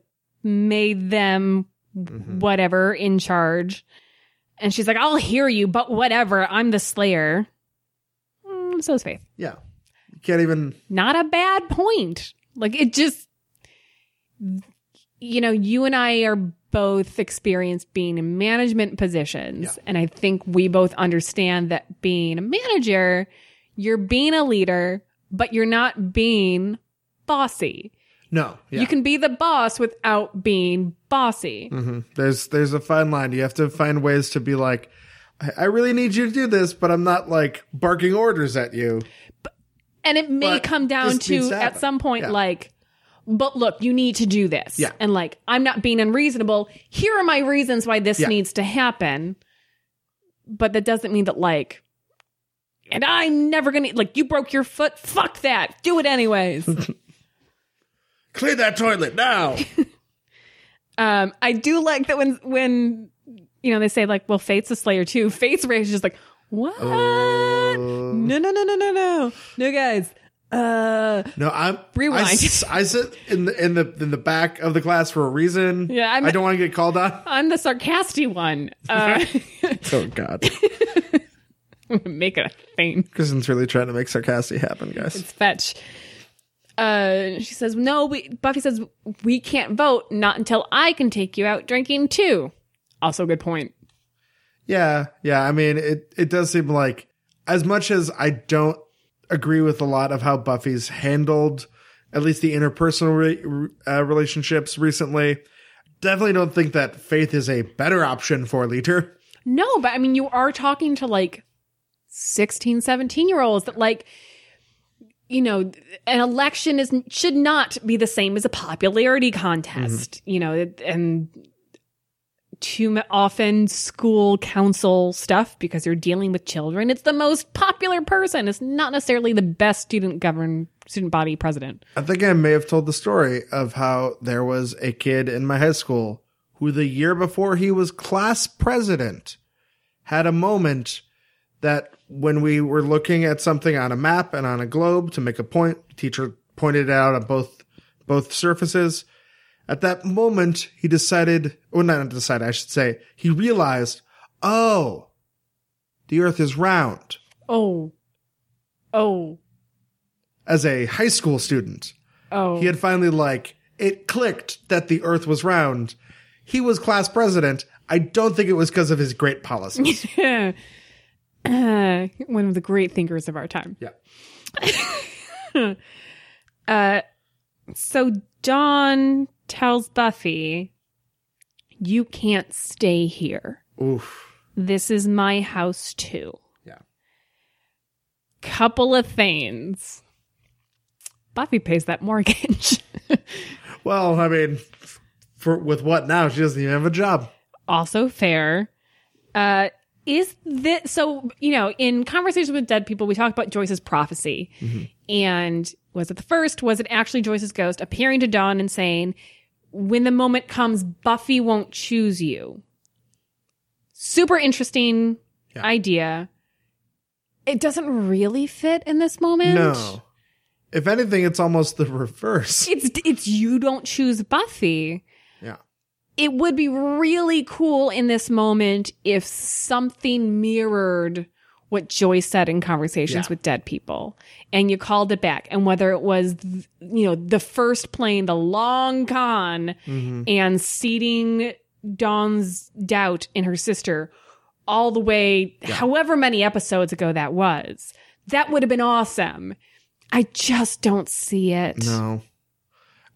made them whatever in charge. And she's like, I'll hear you, but whatever. I'm the Slayer. Mm, so is Faith. Yeah. You can't even Not a bad point. Like, it just, you know, you and I are both experienced being in management positions. And I think we both understand that being a manager, you're being a leader, but you're not being bossy. no. Yeah. You can be the boss without being bossy. Mhm. There's there's a fine line. You have to find ways to be like, I, I really need you to do this, but I'm not like barking orders at you. And it may But come down to, to at some point, Yeah. like, but look, you need to do this. Yeah. And like, I'm not being unreasonable. Here are my reasons why this Yeah. needs to happen. But that doesn't mean that, like, and I'm never gonna, like, you broke your foot. Fuck that. Do it anyways. <laughs> Clean that toilet now. <laughs> um, I do like that when, when, you know, they say, like, well, Faith's a slayer too. Faith's rage is just like, what? Oh. No, no, no, no, no, no. No, guys. Uh, No, I'm Rewind. I sit in the in the in the back of the class for a reason. Yeah, I'm- I do not want to get called on. I'm the sarcastic one. Uh, <laughs> Oh God, <laughs> make it a thing. Kristen's really trying to make sarcastic happen, guys. It's fetch. Uh, she says, no, we, Buffy says, we can't vote, not until I can take you out drinking too. Also good point. Yeah, yeah. I mean, it it does seem like as much as I don't agree with a lot of how Buffy's handled at least the interpersonal re- uh, relationships recently. Definitely don't think that Faith is a better option for leader. No, but I mean, you are talking to like 16, 17 year olds that like, you know, an election is should not be the same as a popularity contest, you know, and too often school council stuff because you're dealing with children. It's the most popular person. It's not necessarily the best student govern student body president. I think I may have told the story of how there was a kid in my high school who the year before he was class president had a moment that when we were looking at something on a map and on a globe to make a point, teacher pointed out on both both surfaces. At that moment, he decided, or not decided, I should say, he realized, oh, the earth is round. Oh. Oh. As a high school student, Oh. he had finally like it clicked that the earth was round he was class president i don't think it was because of his great policies Uh, <laughs> <clears throat> one of the great thinkers of our time. yeah <laughs> Uh, so Dawn tells Buffy, "You can't stay here. oof This is my house too." yeah Couple of things. Buffy pays that mortgage. <laughs> well i mean for with what now she doesn't even have a job also fair. Uh, is this so? You know, in conversations with dead people, we talked about Joyce's prophecy, and was it the first? Was it actually Joyce's ghost appearing to Dawn and saying, "When the moment comes, Buffy won't choose you." Super interesting Yeah. idea. It doesn't really fit in this moment. no if anything it's almost the reverse It's it's you don't choose Buffy. yeah it would be really cool in this moment if something mirrored what Joyce said in conversations Yeah. with dead people. And you called it back. And whether it was th- you know the first plane the long con Mm-hmm. and seeding Dawn's doubt in her sister all the way however many episodes ago that was that would have been awesome. I just don't see it. No.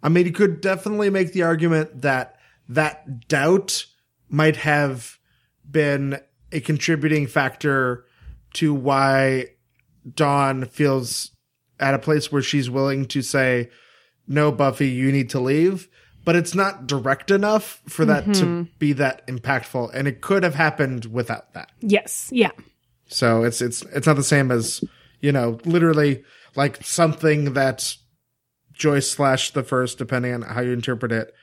I mean you could definitely make the argument that that doubt might have been a contributing factor to why Dawn feels at a place where she's willing to say, no, Buffy, you need to leave. But it's not direct enough for that to mm-hmm. be that impactful. And it could have happened without that. yes yeah So it's, it's, it's not the same as, you know, literally like something that Joyce slash the first, depending on how you interpret it.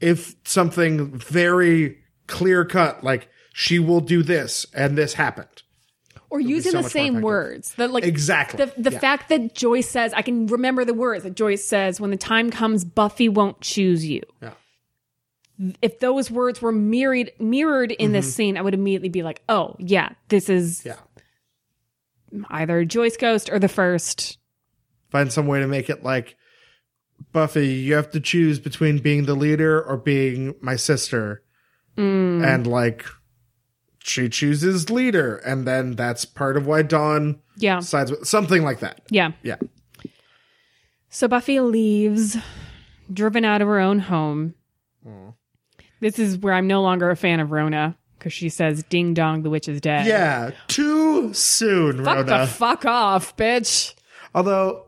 If something very clear cut, like she will do this and this happened. Or using so the same words that like Exactly. the, the Yeah. fact that joyce says i can remember the words that joyce says when the time comes buffy won't choose you Yeah. if those words were mirrored mirrored in this scene i would immediately be like oh yeah this is Yeah. either joyce ghost or the first Find some way to make it like Buffy, you have to choose between being the leader or being my sister. Mm. And like she chooses leader, and then that's part of why Dawn yeah sides with something like that. yeah Yeah. so buffy leaves driven out of her own home this is where i'm no longer a fan of rona because she says ding dong the witch is dead Yeah. Too soon, fuck Rona. the fuck off bitch Although,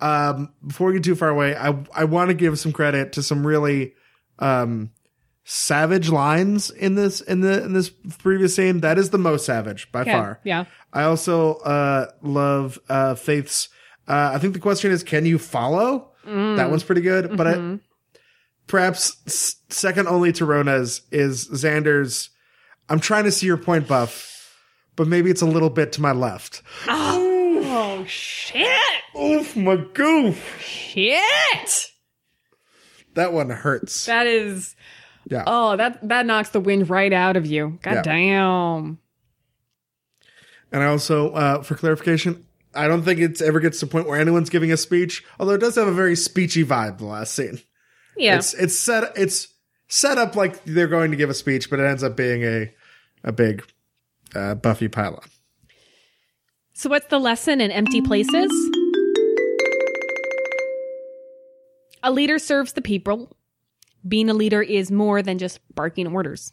um, before we get too far away, I I want to give some credit to some really um savage lines in this in the in this previous scene. That is the most savage by Okay, far. yeah I also uh love uh Faith's uh I think the question is can you follow? That one's pretty good, but I perhaps second only to Rona's is Xander's I'm trying to see your point buff, but maybe it's a little bit to my left. Oh <sighs> shit! Oof, my goof. Shit. That one hurts. That is. Yeah. Oh, that that knocks the wind right out of you. God Yeah. damn. And I also, uh, for clarification, I don't think it's ever gets to the point where anyone's giving a speech, although it does have a very speechy vibe, the last scene. Yeah. It's it's set it's set up like they're going to give a speech, but it ends up being a a big uh, Buffy pylon. so what's the lesson in empty places? A leader serves the people. Being a leader is more than just barking orders.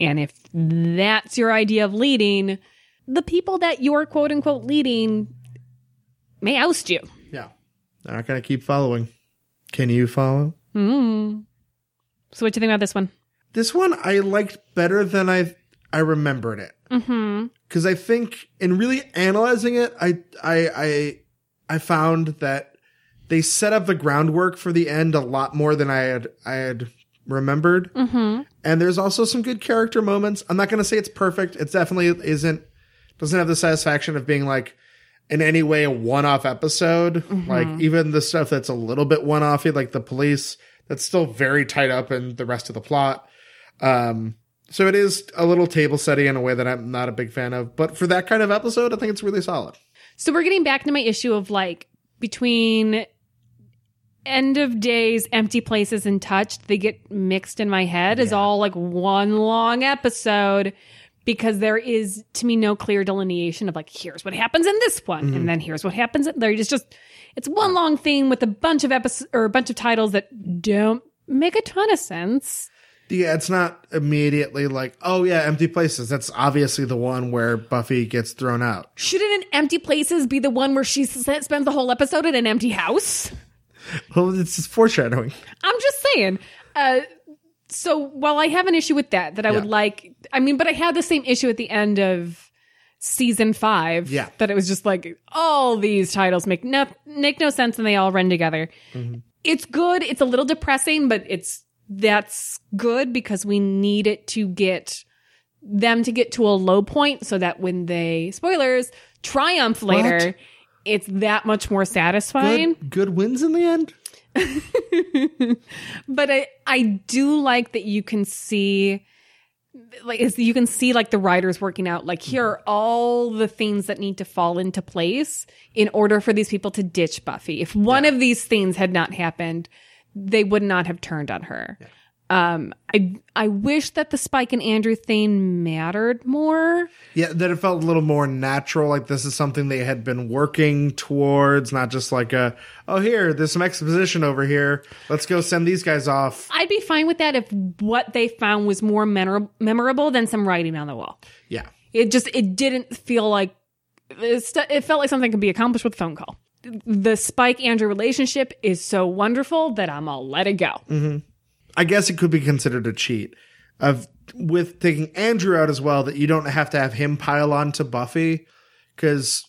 And if that's your idea of leading, the people that you're quote unquote leading may oust you. Yeah. They're not going to keep following. Can you follow? Hmm. So what do you think about this one? This one I liked better than I I remembered it. Mm-hmm. because I think in really analyzing it, I I I I found that they set up the groundwork for the end a lot more than I had I had remembered. Mm-hmm. And there's also some good character moments. I'm not going to say it's perfect. It definitely isn't doesn't have the satisfaction of being like in any way a one-off episode. Like even the stuff that's a little bit one-offy, like the police, that's still very tied up in the rest of the plot. Um, so it is a little table setting in a way that I'm not a big fan of. But for that kind of episode, I think it's really solid. So we're getting back to my issue of like between end of days, empty places, and touched. They get mixed in my head as all like one long episode because there is to me no clear delineation of like here's what happens in this one and mm-hmm. then here's what happens. In, there it's just it's one long thing with a bunch of episodes or a bunch of titles that don't make a ton of sense. Yeah, it's not immediately like, oh yeah, empty places. That's obviously the one where Buffy gets thrown out. Shouldn't an empty places be the one where she spends the whole episode in an empty house? Well, it's just foreshadowing. I'm just saying. Uh, so while I have an issue with that, that I would like, I mean, but I had the same issue at the end of season five. Yeah. That it was just like all these titles make no make no sense and they all run together. Mm-hmm. It's good. It's a little depressing, but it's that's good because we need it to get them to get to a low point so that when they spoilers triumph later, it's that much more satisfying. Good, good wins in the end. <laughs> but I I do like that you can see like is you can see like the writers working out like here are all the things that need to fall into place in order for these people to ditch Buffy. If one of these things had not happened, they would not have turned on her. Um I I wish that the Spike and Andrew thing mattered more. Yeah, that it felt a little more natural. Like this is something they had been working towards, not just like a, oh, here, there's some exposition over here. Let's go send these guys off. I'd be fine with that if what they found was more memor- memorable than some writing on the wall. Yeah. it just it didn't feel like it, it felt like something could be accomplished with a phone call the spike andrew relationship is so wonderful that i'm all let it go I guess it could be considered a cheat of with taking Andrew out as well that you don't have to have him pile on to Buffy because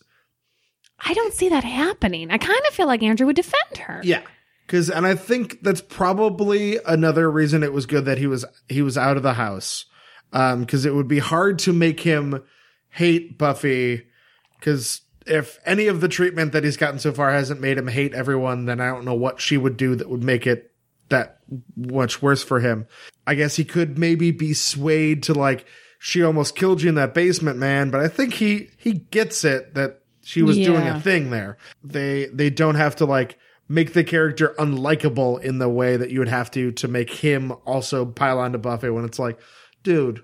i don't see that happening. I kind of feel like andrew would defend her. Yeah because and I think that's probably another reason it was good that he was he was out of the house um because it would be hard to make him hate Buffy because if any of the treatment that he's gotten so far hasn't made him hate everyone then I don't know what she would do that would make it that much worse for him. I guess he could maybe be swayed to like she almost killed you in that basement, man, but I think he he gets it that she was doing a thing there. They they don't have to like make the character unlikable in the way that you would have to to make him also pile onto Buffy when it's like, dude,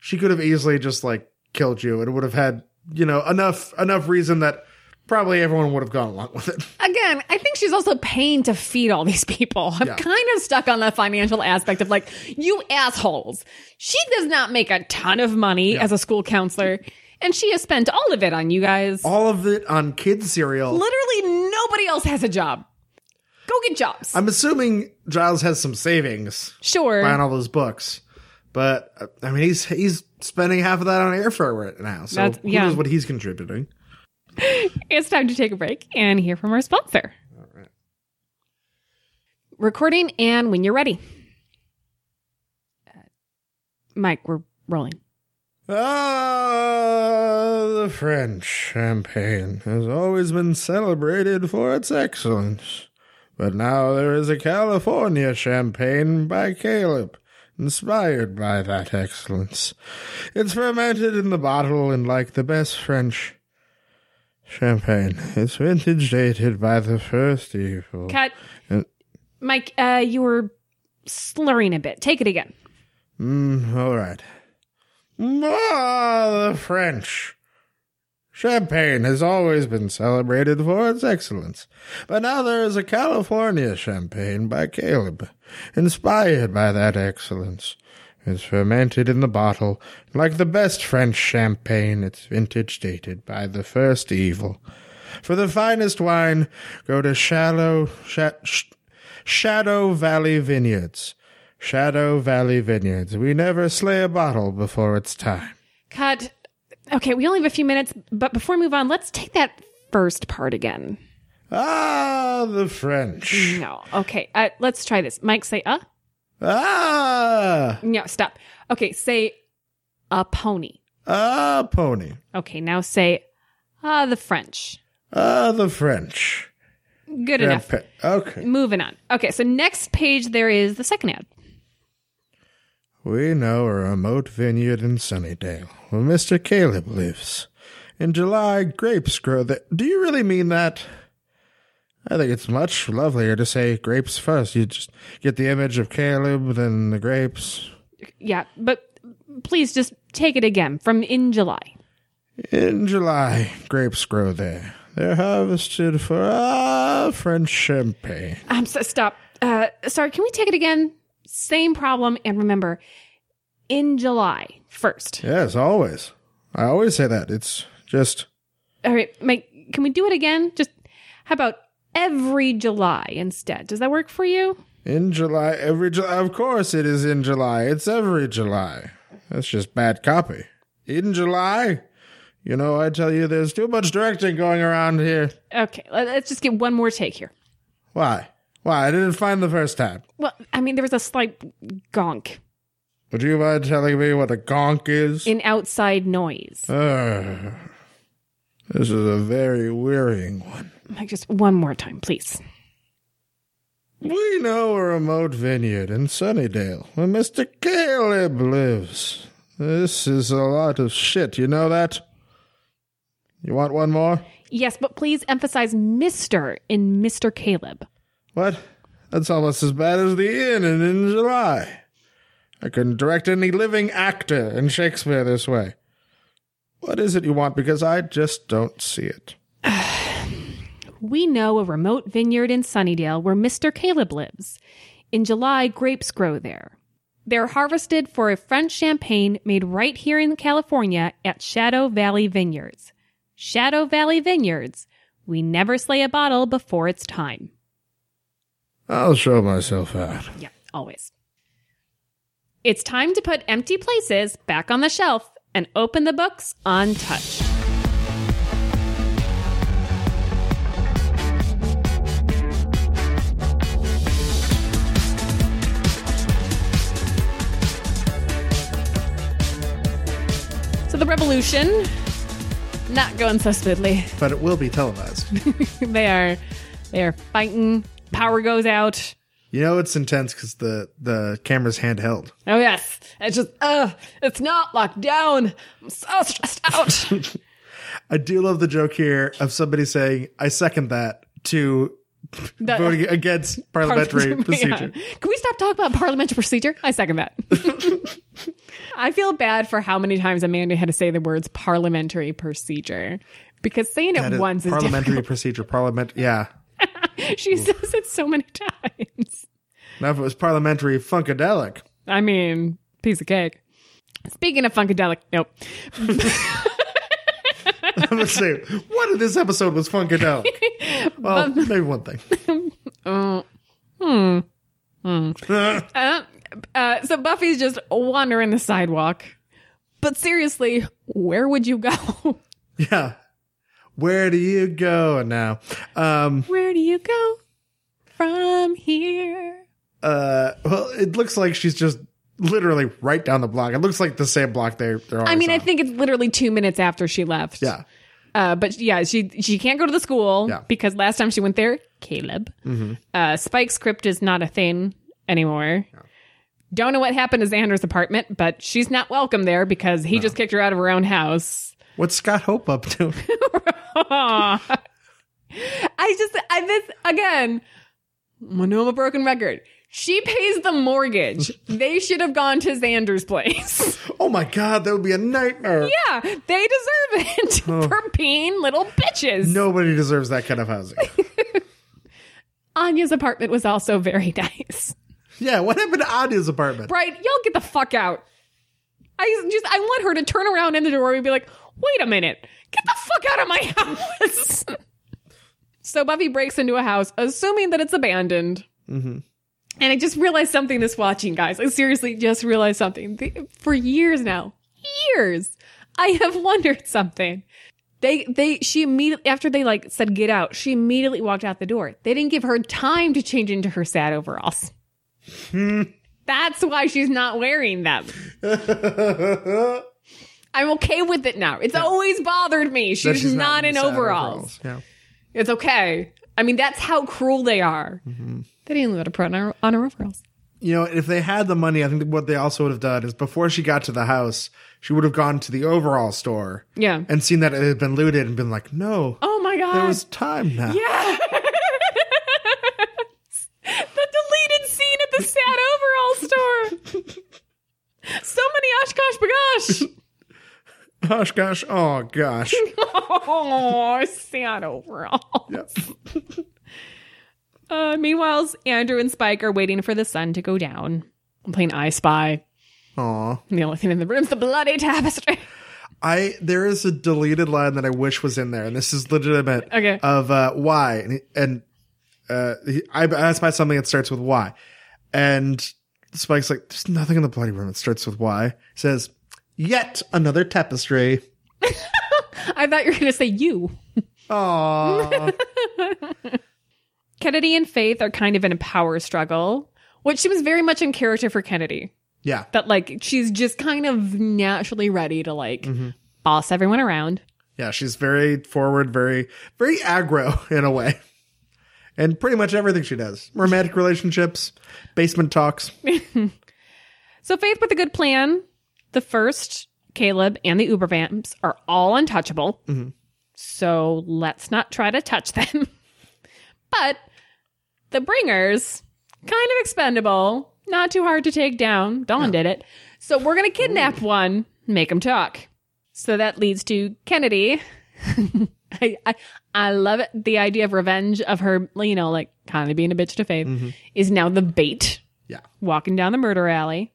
she could have easily just like killed you. It would have had, you know, enough enough reason that probably everyone would have gone along with it. again i think she's also paying to feed all these people i'm Yeah. kind of stuck on the financial aspect of like you assholes she does not make a ton of money as a school counselor and she has spent all of it on you guys All of it on kids cereal. literally nobody else has a job go get jobs I'm assuming Giles has some savings sure buying all those books. But I mean, he's he's spending half of that on airfare right now. So That's- who yeah. knows what he's contributing? <laughs> It's time to take a break and hear from our sponsor. Recording and when you're ready. Uh, Mike, we're rolling. Ah, the French champagne has always been celebrated for its excellence. But now there is a California champagne by Caleb, inspired by that excellence. It's fermented in the bottle and like the best French champagne. It's vintage dated by the first evil. Cut. Mike, uh, you were slurring a bit. Take it again. Mm, all right. Ah, the French. Champagne has always been celebrated for its excellence, but now there is a California champagne by Caleb, inspired by that excellence. It's fermented in the bottle, like the best French champagne, its vintage dated by the first evil. For the finest wine, go to Shallow, Sha- Sh- Shadow Valley Vineyards. Shadow Valley Vineyards. We never slay a bottle before it's time. Cut. Okay, we only have a few minutes, but before we move on, let's take that first part again. Ah, the French. No. Okay, uh, let's try this. Mike, say uh. Ah, No, stop. Okay, say a pony. ah, pony. Okay, now say ah the French. Ah, the French. Good enough. Okay. Moving on. Okay, so next page there is the second ad. We know a remote vineyard in Sunnydale where Mr. Caleb lives. In July, grapes grow there. Do you really mean that? I think it's much lovelier to say grapes first. You just get the image of Caleb, then the grapes. Yeah, but please just take it again from in July. In July, grapes grow there. They're harvested for ah French champagne. Um, so stop. Uh, sorry, can we take it again? Same problem, and remember, in July first. Yes, always. I always say that. It's just All right, Mike, can we do it again? Just how about every July instead? Does that work for you? in July. Every July, of course, it is in July. It's every July. That's just bad copy. In July, you know, I tell you, there's too much directing going around here. Okay, let- let's just get one more take here. Why? Why? I didn't find the first time. Well, I mean, there was a slight gonk, Would you mind telling me what a gonk is? an outside noise. Ugh. this is a very wearying one. Like, just one more time, please. We know a remote vineyard in Sunnydale where Mr. Caleb lives. This is a lot of shit, you know that? You want one more? Yes, but please emphasize Mr. in Mr. Caleb. What? That's almost as bad as the inn in, in July. I couldn't direct any living actor in Shakespeare this way. What is it you want? Because I just don't see it. <sighs> We know a remote vineyard in Sunnydale where Mr. Caleb lives. In July, grapes grow there. They're harvested for a French champagne made right here in California at Shadow Valley Vineyards. Shadow Valley Vineyards. We never slay a bottle before it's time. I'll show myself out. Yeah, always. It's time to put empty places back on the shelf and open the books on touch. So the revolution not going so smoothly. But it will be televised. <laughs> they are they are fighting. Power goes out. you know it's intense because the, the camera's handheld. Oh yes, it's just uh, it's not locked down. I'm so stressed out. <laughs> I do love the joke here of somebody saying, I second that to The- voting against parliamentary <laughs> procedure. Yeah. Can we stop talking about parliamentary procedure? I second that. I feel bad for how many times Amanda had to say the words parliamentary procedure because saying it is once is parliamentary procedure. Parliament, yeah. <laughs> She says it so many times. Now, if it was parliamentary funkadelic, I mean, piece of cake. Speaking of funkadelic, nope. <laughs> I'm gonna say what if this episode was funkadelic? <laughs> Well, maybe one thing. Uh, uh, so Buffy's just wandering the sidewalk. But seriously, where would you go? <laughs> yeah. Where do you go now? Um, where do you go from here? uh, well, it looks like she's just literally right down the block. It looks like the same block they they're on. I mean, I think it's literally two minutes after she left. Yeah. Uh, but yeah, she she can't go to the school Yeah. Mm-hmm. because last time she went there, Caleb. Uh, Spike's crypt is not a thing anymore. Don't know what happened to Xander's apartment, but she's not welcome there because he just kicked her out of her own house. What's Scott Hope up to? <laughs> I just I this again. I know I'm a broken record. She pays the mortgage. <laughs> they should have gone to Xander's place. oh my god, that would be a nightmare. yeah, they deserve it <laughs> oh. for being little bitches. Nobody deserves that kind of housing. Anya's apartment was also very nice. Yeah, what happened to Anya's apartment? Right? Y'all get the fuck out. I just I want her to turn around in the doorway and be like, wait a minute, get the fuck out of my <laughs> house. so Buffy breaks into a house, assuming that it's abandoned. Mm-hmm. And I just realized something this watching, guys. I seriously just realized something. For years now, years, I have wondered something. They, they, she immediately, after they like said get out, she immediately walked out the door. They didn't give her time to change into her sad overalls. <laughs> That's why she's not wearing them. <laughs> I'm okay with it now. It's always bothered me. That She's, not, in sad overalls. Yeah. It's okay. I mean, that's how cruel they are. Mm-hmm. They didn't let her put on her, on her overalls. You know, if they had the money, I think what they also would have done is before she got to the house, she would have gone to the overall store Yeah. and seen that it had been looted and been like, no, Oh my god. there was time now. yeah. the deleted scene at the sad overall store. so many OshKosh B'gosh. Gosh, gosh, oh gosh. <laughs> Oh, sad overall. Yes. Uh, meanwhile, Andrew and Spike are waiting for the sun to go down. I'm playing I Spy. Aw. And the only thing in the room is the bloody tapestry. I there is a deleted line that I wish was in there, and this is legitimate. Okay. Of uh, why and, and uh, he, I asked about something that starts with Y, and Spike's like, "There's nothing in the bloody room that starts with Y." He says, "Yet another tapestry." <laughs> I thought you were going to say you. Aww. <laughs> Kennedy and Faith are kind of in a power struggle, which seems very much in character for Kennedy. yeah. That like she's just kind of naturally ready to like mm-hmm. boss everyone around. Yeah, she's very forward, very, very aggro <laughs> in a way. And pretty much everything she does. Romantic relationships, basement talks. So Faith with a good plan. The first, Caleb and the Uber vamps are all untouchable. Mm-hmm. So let's not try to touch them. <laughs> but the bringers, kind of expendable, not too hard to take down. Dawn did it. So we're going to kidnap one, make him talk. So that leads to Kennedy. <laughs> I, I I love it. The idea of revenge of her, you know, like kind of being a bitch to Faith, mm-hmm. is now the bait Yeah. walking down the murder alley.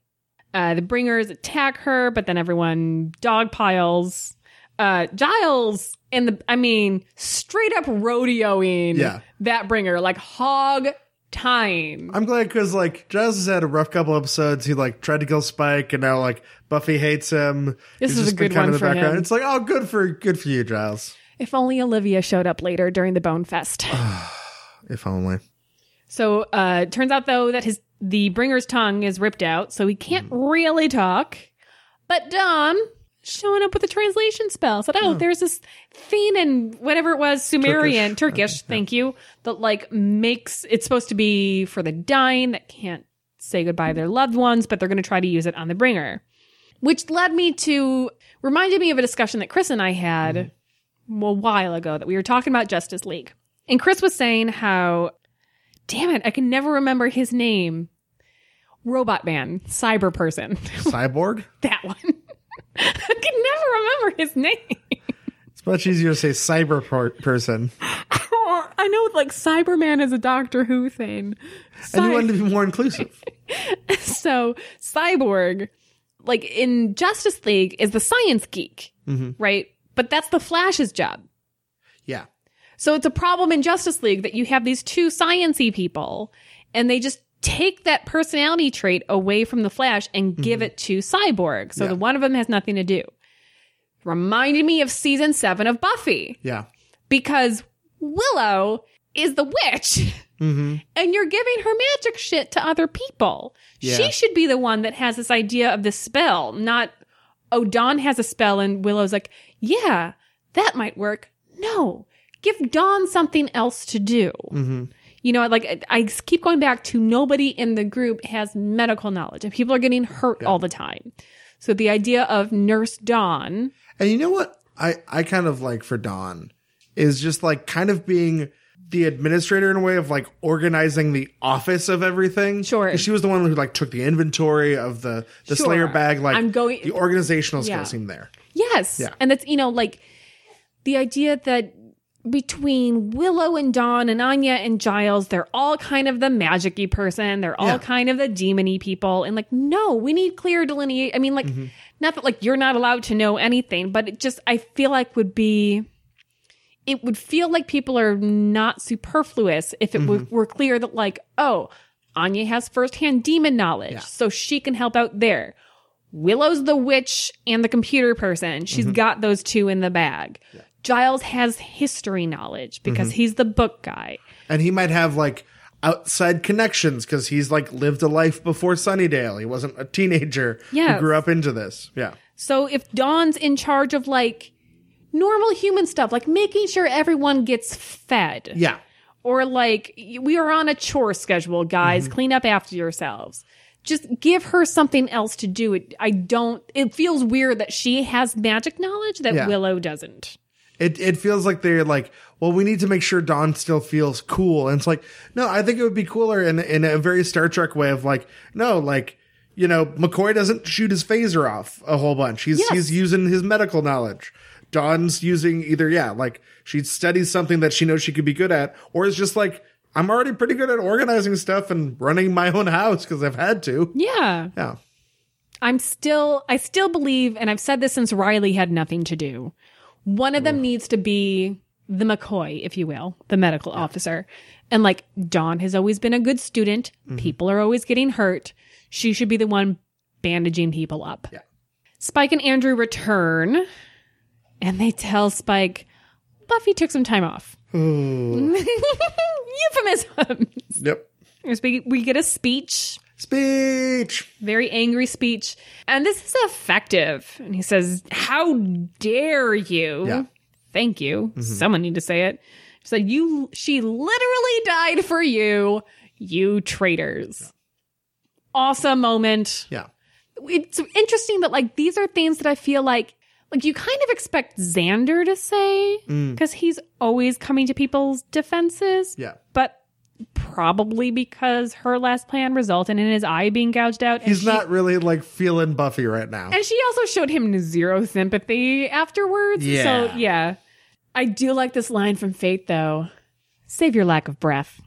Uh, the bringers attack her, but then everyone dog piles. Uh, Giles and the, I mean, straight up rodeoing Yeah. that bringer, like hog time. I'm glad because like Giles has had a rough couple episodes. He like tried to kill Spike, and now like Buffy hates him. This He's is a good kind one of for him. It's like oh, good for good for you, Giles. If only Olivia showed up later during the Bone Fest. <sighs> If only. so, uh, turns out though that his, the bringer's tongue is ripped out, so he can't hmm. really talk. But Dawn, showing up with a translation spell, said, oh, hmm. there's this thing in whatever it was, Sumerian, Turkish, Turkish, thank you, that like makes, it's supposed to be for the dying that can't say goodbye to their loved ones, but they're going to try to use it on the bringer. Which led me to, reminded me of a discussion that Chris and I had hmm. a while ago that we were talking about Justice League. And Chris was saying how, damn it, I can never remember his name. Robot Man, Cyber Person. <laughs> Cyborg. that one. <laughs> I can never remember his name. It's much easier to say cyber per- person. Oh, I know, like, Cyberman is a Doctor Who thing. And you wanted to be more inclusive. <laughs> so, Cyborg, like in Justice League, is the science geek, mm-hmm. right? But that's the Flash's job. So it's a problem in Justice League that you have these two sciency people and they just take that personality trait away from the Flash and give mm-hmm. it to Cyborg. So Yeah. the one of them has nothing to do. Reminded me of season seven of Buffy Yeah. because Willow is the witch. Mm-hmm. <laughs> And you're giving her magic shit to other people. Yeah. She should be the one that has this idea of the spell, not, oh, Dawn has a spell and Willow's like, yeah, that might work. No, give Dawn something else to do. Mm-hmm. You know, like I keep going back to nobody in the group has medical knowledge and people are getting hurt all the time. So the idea of Nurse Dawn, And you know what I, I kind of like for Dawn is just like kind of being the administrator in a way of like organizing the office of everything. Sure. She was the one who like took the inventory of the, the Sure. Slayer bag. Like I'm going- the organizational Yeah. skills seem there. Yes. Yeah. And that's, you know, like the idea that between Willow and Dawn and Anya and Giles, they're all kind of the magic y person. They're all Yeah. kind of the demony people. And like, no, we need clear delineate. I mean, like, Mm-hmm. not that like you're not allowed to know anything, but it just, I feel like would be, it would feel like people are not superfluous if it Mm-hmm. were, were clear that like, oh, Anya has firsthand demon knowledge, so she can help out there. Willow's the witch and the computer person. She's Mm-hmm. got those two in the bag. Giles has history knowledge because Mm-hmm. he's the book guy. And he might have like outside connections because he's like lived a life before Sunnydale. He wasn't a teenager Yes. who grew up into this. Yeah. So if Dawn's in charge of like normal human stuff, like making sure everyone gets fed, Yeah. or like we are on a chore schedule, guys, Mm-hmm. clean up after yourselves. Just give her something else to do. It. I don't. It feels weird that she has magic knowledge that Yeah. Willow doesn't. It it feels like they're like, well, we need to make sure Dawn still feels cool. And it's like, no, I think it would be cooler in in a very Star Trek way of like, no, like, you know, McCoy doesn't shoot his phaser off a whole bunch. He's Yes. he's using his medical knowledge. Dawn's using either, yeah, like she studies something that she knows she could be good at, or is just like, I'm already pretty good at organizing stuff and running my own house because I've had to. Yeah. Yeah. I'm still, I still believe, and I've said this since Riley had nothing to do. One of them needs to be the McCoy, if you will, the medical officer. And like Dawn has always been a good student. Mm-hmm. People are always getting hurt. She should be the one bandaging people up. Yeah. Spike and Andrew return and they tell Spike, Buffy took some time off. <laughs> Euphemism. Yep. we get a speech Speech. very angry speech. And this is effective. And he says, How dare you? Yeah. Thank you. Mm-hmm. Someone need to say it. She said, You she literally died for you, you traitors. Awesome moment. Yeah. It's interesting that like these are things that I feel like like you kind of expect Xander to say mm. because he's always coming to people's defenses Yeah. but probably because her last plan resulted in his eye being gouged out. and He's she- not really like feeling Buffy right now. And she also showed him zero sympathy afterwards. Yeah. So, yeah. I do like this line from Faith, though. Save your lack of breath.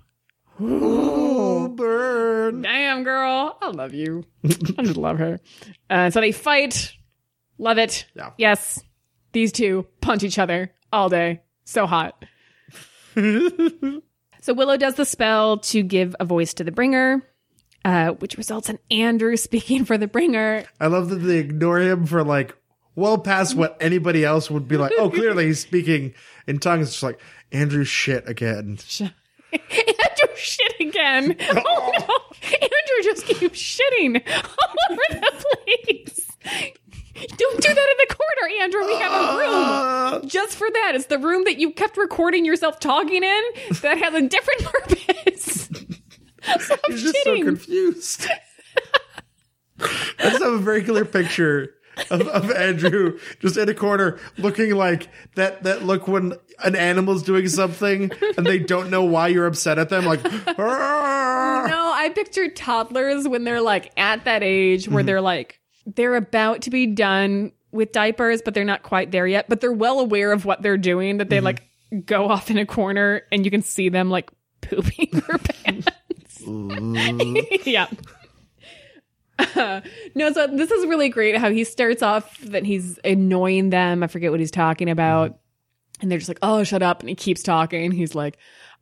Oh, burn. Damn, girl. I love you. I just love her. Uh, so they fight. Love it. Yeah. Yes. These two punch each other all day. So hot. <laughs> so Willow does the spell to give a voice to the bringer, uh, which results in Andrew <laughs> speaking for the bringer. I love that they ignore him for like well past what anybody else would be like. Oh, clearly he's speaking in tongues. It's just like Andrew shit again. <laughs> Andrew shit again. <laughs> Oh no. Andrew just keeps shitting all over the place. <laughs> Don't do that in the corner, Andrew. We have a room Uh, just for that. It's the room that you kept recording yourself talking in that has a different <laughs> purpose. <laughs> Stop he's just so confused. I just have a very clear picture of, of Andrew just in a corner looking like that that look when an animal's doing something and they don't know why you're upset at them, like "Arr!" no, I picture toddlers when they're like at that age Mm-hmm. where they're like they're about to be done with diapers, but they're not quite there yet. But they're well aware of what they're doing. That they Mm-hmm. like go off in a corner and you can see them like pooping <laughs> their pants. <laughs> yeah. Uh, <laughs> no, so this is really great how he starts off that he's annoying them. I forget what he's talking about. And they're just like, oh, shut up. And he keeps talking. He's like,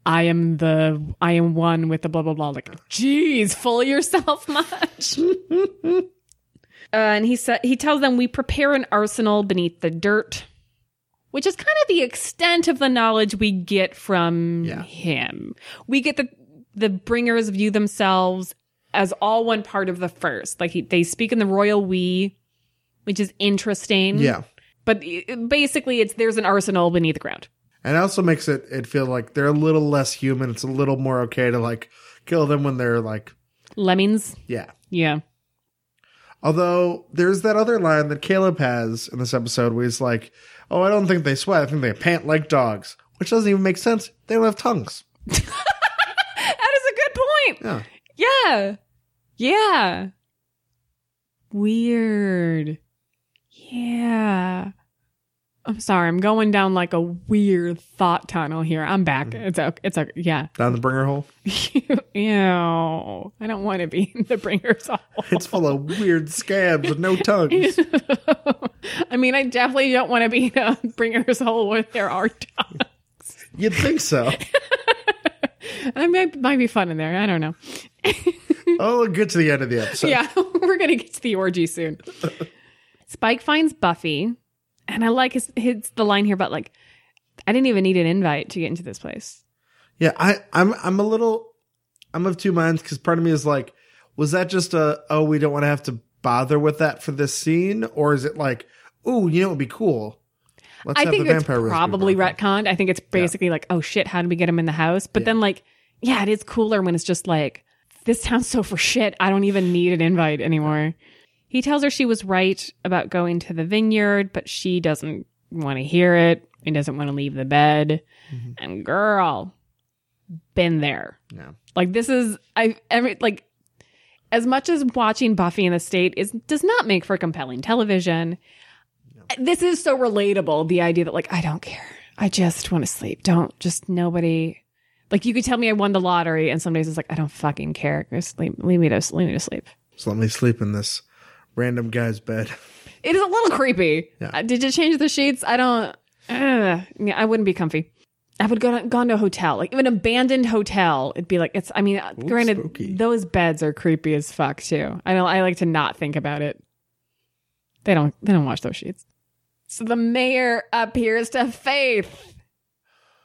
I am the, I am one with the blah, blah, blah. Like, geez, full yourself much. Uh, and he said, he tells them, we prepare an arsenal beneath the dirt. which is kind of the extent of the knowledge we get from Yeah. him. We get the the bringers view themselves as all one part of the first. Like he, they speak in the royal we, which is interesting. Yeah. But basically, it's there's an arsenal beneath the ground. And it also makes it it feel like they're a little less human. It's a little more okay to like kill them when they're like Lemmings. yeah. Yeah. Although there's that other line that Caleb has in this episode where he's like, "Oh, I don't think they sweat. I think they pant like dogs," which doesn't even make sense. They don't have tongues. <laughs> That is a good point. Yeah. Yeah. Yeah. Weird. Yeah. I'm sorry. I'm going down like a weird thought tunnel here. I'm back. Mm-hmm. It's okay. It's okay. Yeah. Down the bringer hole. <laughs> Ew. I don't want to be in the bringer's hole. It's full of weird scabs with no tongues. <laughs> I mean, I definitely don't want to be in a bringer's hole where there are tongues. You'd think so. <laughs> I might, might be fun in there. I don't know. Oh, we'll get to the end of the episode. yeah, we're gonna get to the orgy soon. Spike finds Buffy, and I like his, his the line here about like, I didn't even need an invite to get into this place. Yeah, I, I'm I'm a little I'm of two minds because part of me is like, was that just a oh we don't want to have to bother with that for this scene, or is it like, oh you know it would be cool. Let's I think it's vampire roast be probably broken." retconned. I think it's basically like, oh shit, how did we get him in the house? But then like, yeah, it is cooler when it's just like, this sounds so for shit. I don't even need an invite anymore. He tells her she was right about going to the vineyard, but she doesn't want to hear it. He doesn't want to leave the bed. Mm-hmm. And girl, been there. Yeah. Like this is I every like as much as watching Buffy in the state is does not make for compelling television. This is so relatable. The idea that like I don't care. I just want to sleep. Don't just nobody. Like you could tell me I won the lottery, and some days it's like I don't fucking care. Just leave, leave me to leave me to sleep. So let me sleep in this random guy's bed. It is a little creepy. Yeah. Uh, did you change the sheets? I don't. Uh, yeah, I wouldn't be comfy. I would go to, gone to a hotel, like even an abandoned hotel. It'd be like it's. I mean, uh, granted, spooky. those beds are creepy as fuck too. I don't. I like to not think about it. They don't. They don't wash those sheets. So the mayor appears to Faith.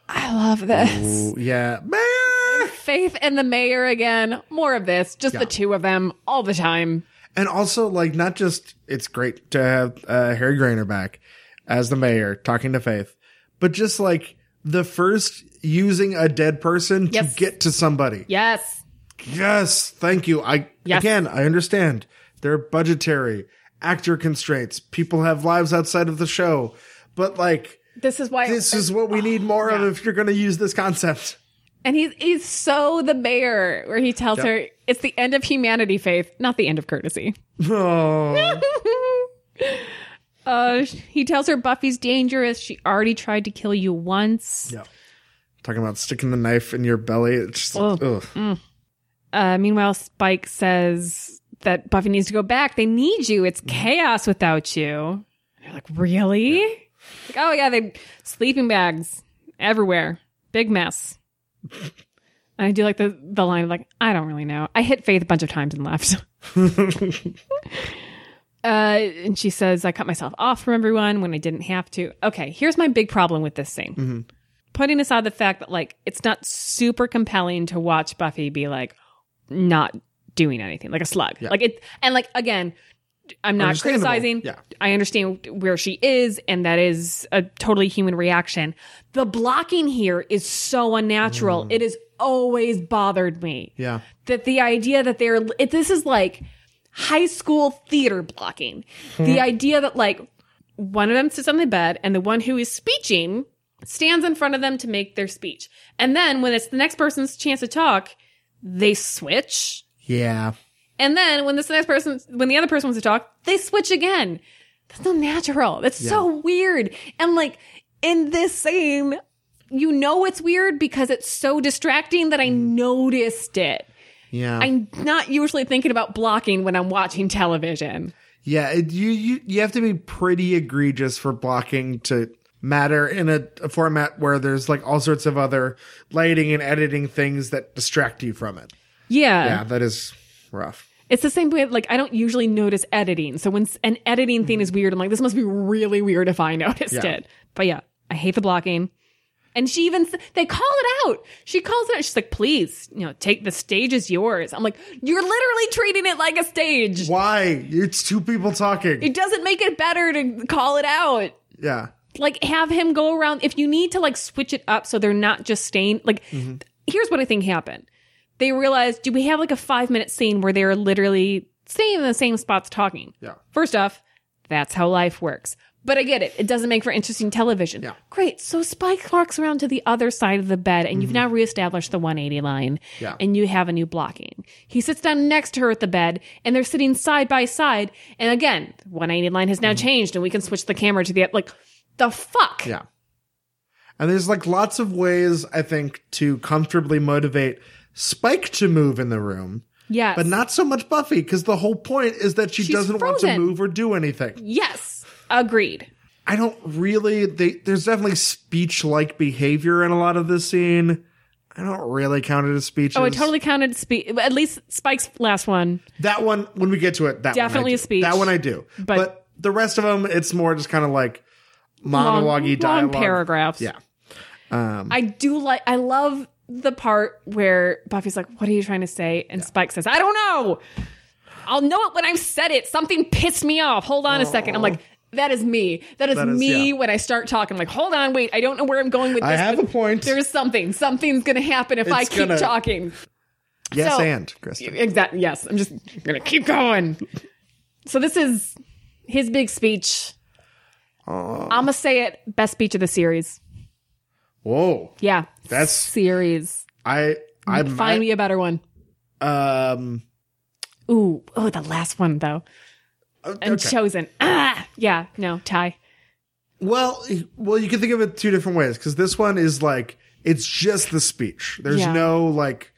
I love this. Ooh, yeah, mayor. Faith and the mayor again. More of this. Just Yeah. the two of them all the time. And also, like, not just it's great to have uh, Harry Groener back as the mayor talking to Faith, but just like the first using a dead person Yes. to get to somebody. Yes. Yes, thank you. I Yes. again, I understand. They're budgetary actor constraints. People have lives outside of the show, but like This is why this is what we need more of if you're going to use this concept. And he's he's so the mayor, where he tells Yep. her it's the end of humanity, Faith, not the end of courtesy. Oh, <laughs> uh, he tells her Buffy's dangerous. She already tried to kill you once. yeah. Talking about sticking the knife in your belly. It's just, Ugh. ugh. Uh, meanwhile, Spike says that Buffy needs to go back. They need you. It's chaos without you. They're like, really? Like, oh yeah, they sleeping bags everywhere. Big mess. <laughs> And I do like the the line of like, I don't really know. I hit Faith a bunch of times and left. <laughs> uh, and she says, I cut myself off from everyone when I didn't have to. Okay, here's my big problem with this scene. Putting aside the fact that like it's not super compelling to watch Buffy be like not doing anything, like a slug. Like it and like again, I'm not criticizing. Yeah. I understand where she is, and that is a totally human reaction. The blocking here is so unnatural. It has always bothered me Yeah. that the idea that they're it, this is like high school theater blocking. the hmm. idea that like one of them sits on the bed and the one who is speeching stands in front of them to make their speech. And then when it's the next person's chance to talk, they switch. Yeah. And then when this next person, when the other person wants to talk, they switch again. That's not natural. That's so weird. And like in this scene, you know it's weird because it's so distracting that I mm. noticed it. Yeah. I'm not usually thinking about blocking when I'm watching television. Yeah, it, you, you you have to be pretty egregious for blocking to matter in a, a format where there's like all sorts of other lighting and editing things that distract you from it. Yeah. Yeah, that is rough. It's the same way, like, I don't usually notice editing. So when an editing thing mm. is weird, I'm like, this must be really weird if I <laughs> noticed Yeah. it. But yeah, I hate the blocking. And she even, they call it out. She calls it out. She's like, please, you know, take the stage is yours. I'm like, you're literally treating it like a stage. Why? It's two people talking. It doesn't make it better to call it out. yeah. Like, have him go around. If you need to like switch it up so they're not just staying, like, Mm-hmm. here's what I think happened. They realized, do we have like a five minute scene where they're literally staying in the same spots talking? Yeah. First off, that's how life works. But I get it. It doesn't make for interesting television. Yeah. Great. So Spike walks around to the other side of the bed and you've now reestablished the 180 line Mm-hmm. Yeah. and you have a new blocking. He sits down next to her at the bed and they're sitting side by side. And again, the 180 line has now changed and we can switch the camera to the, like, the fuck? Mm-hmm. Yeah. And there's like lots of ways, I think, to comfortably motivate Spike to move in the room, Yes. but not so much Buffy, because the whole point is that she She's doesn't want to frozen. move or do anything. Yes. Agreed. I don't really, they, there's definitely speech like behavior in a lot of this scene. I don't really count it as speech. Oh, I totally counted speech. At least Spike's last one. That one, when we get to it, that Definitely one a speech. That one I do. But- But, the rest of them, it's more just kind of like Long, monologue long dialogue. paragraphs. Yeah. Um, I do like, I love the part where Buffy's like, What are you trying to say? And Spike says, I don't know. I'll know it when I've said it. Something pissed me off. Hold on a second. I'm like, that is me. That is, That is- me yeah. when I start talking. I'm like, hold on, wait. I don't know where I'm going with this. I have a point. There's something. Something's going to happen if I It's keep gonna- talking. yes, so- and Kristen. Exactly. Yes. I'm just going to keep going. So this is his big speech. I'm going to say it best speech of the series. Whoa. Yeah. That's- series. I, I'm, Find me a better one. um, Ooh, oh, the last one though, and okay. chosen. Ah, yeah, no, tie. Well, well, you can think of it two different ways because this one is like it's just the speech. There's Yeah. no like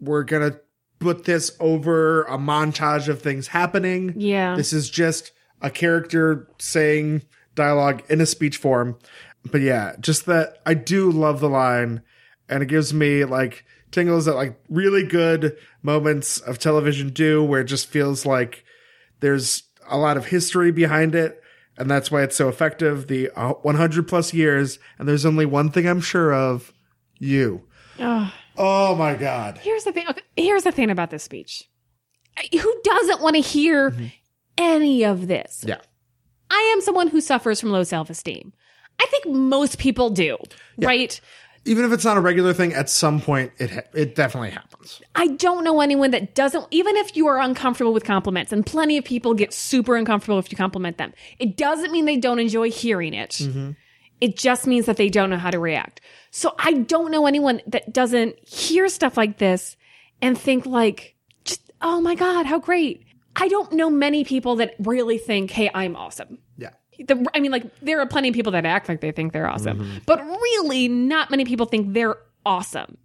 we're gonna put this over a montage of things happening. Yeah, This is just a character saying dialogue in a speech form. But yeah, just that I do love the line and it gives me like tingles that like really good moments of television do where it just feels like there's a lot of history behind it and that's why it's so effective the uh, 100 plus years and there's only one thing i'm sure of you Ugh. oh my god here's the thing. Okay, here's the thing about this speech. Who doesn't want to hear Mm-hmm. any of this? yeah I am someone who suffers from low self esteem. I think most people do, right? Even if it's not a regular thing at some point it ha- it definitely happens I don't know anyone that doesn't, even if you are uncomfortable with compliments, and plenty of people get super uncomfortable if you compliment them. It doesn't mean they don't enjoy hearing it. Mm-hmm. It just means that they don't know how to react. So I don't know anyone that doesn't hear stuff like this and think like, just, oh my God, how great. I don't know many people that really think, hey, I'm awesome. yeah The, I mean, like, there are plenty of people that act like they think they're awesome, but really, not many people think they're awesome.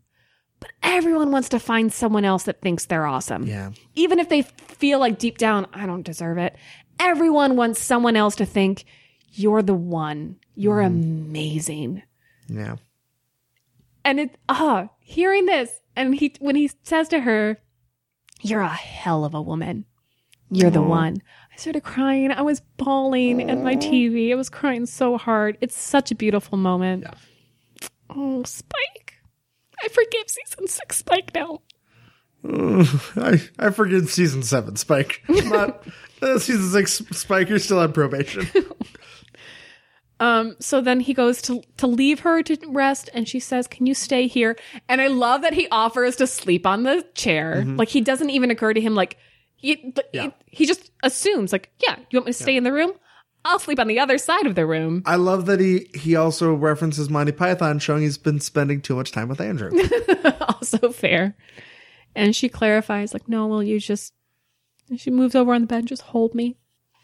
But everyone wants to find someone else that thinks they're awesome. yeah Even if they feel like deep down, I don't deserve it. Everyone wants someone else to think, you're the one. You're amazing. yeah And it, ah, hearing this, and he, when he says to her, you're a hell of a woman. You're the one. I started crying. I was bawling at my TV. I was crying so hard. It's such a beautiful moment. Yeah. Oh, Spike. I forgive season six Spike now. I, I forget season seven, Spike. <laughs> Not uh, season six, Spike. You're still on probation. <laughs> Um, so then he goes to to leave her to rest, and she says, "Can you stay here?" And I love that he offers to sleep on the chair. Like he doesn't even occur to him like he Yeah. he, he just assumes like, "Yeah, you want me to stay in the room? I'll sleep on the other side of the room." I love that he he also references Monty Python, showing he's been spending too much time with Andrew. <laughs> also fair. And she clarifies, like, "No, will you just?" And she moves over on the bed, and just hold me.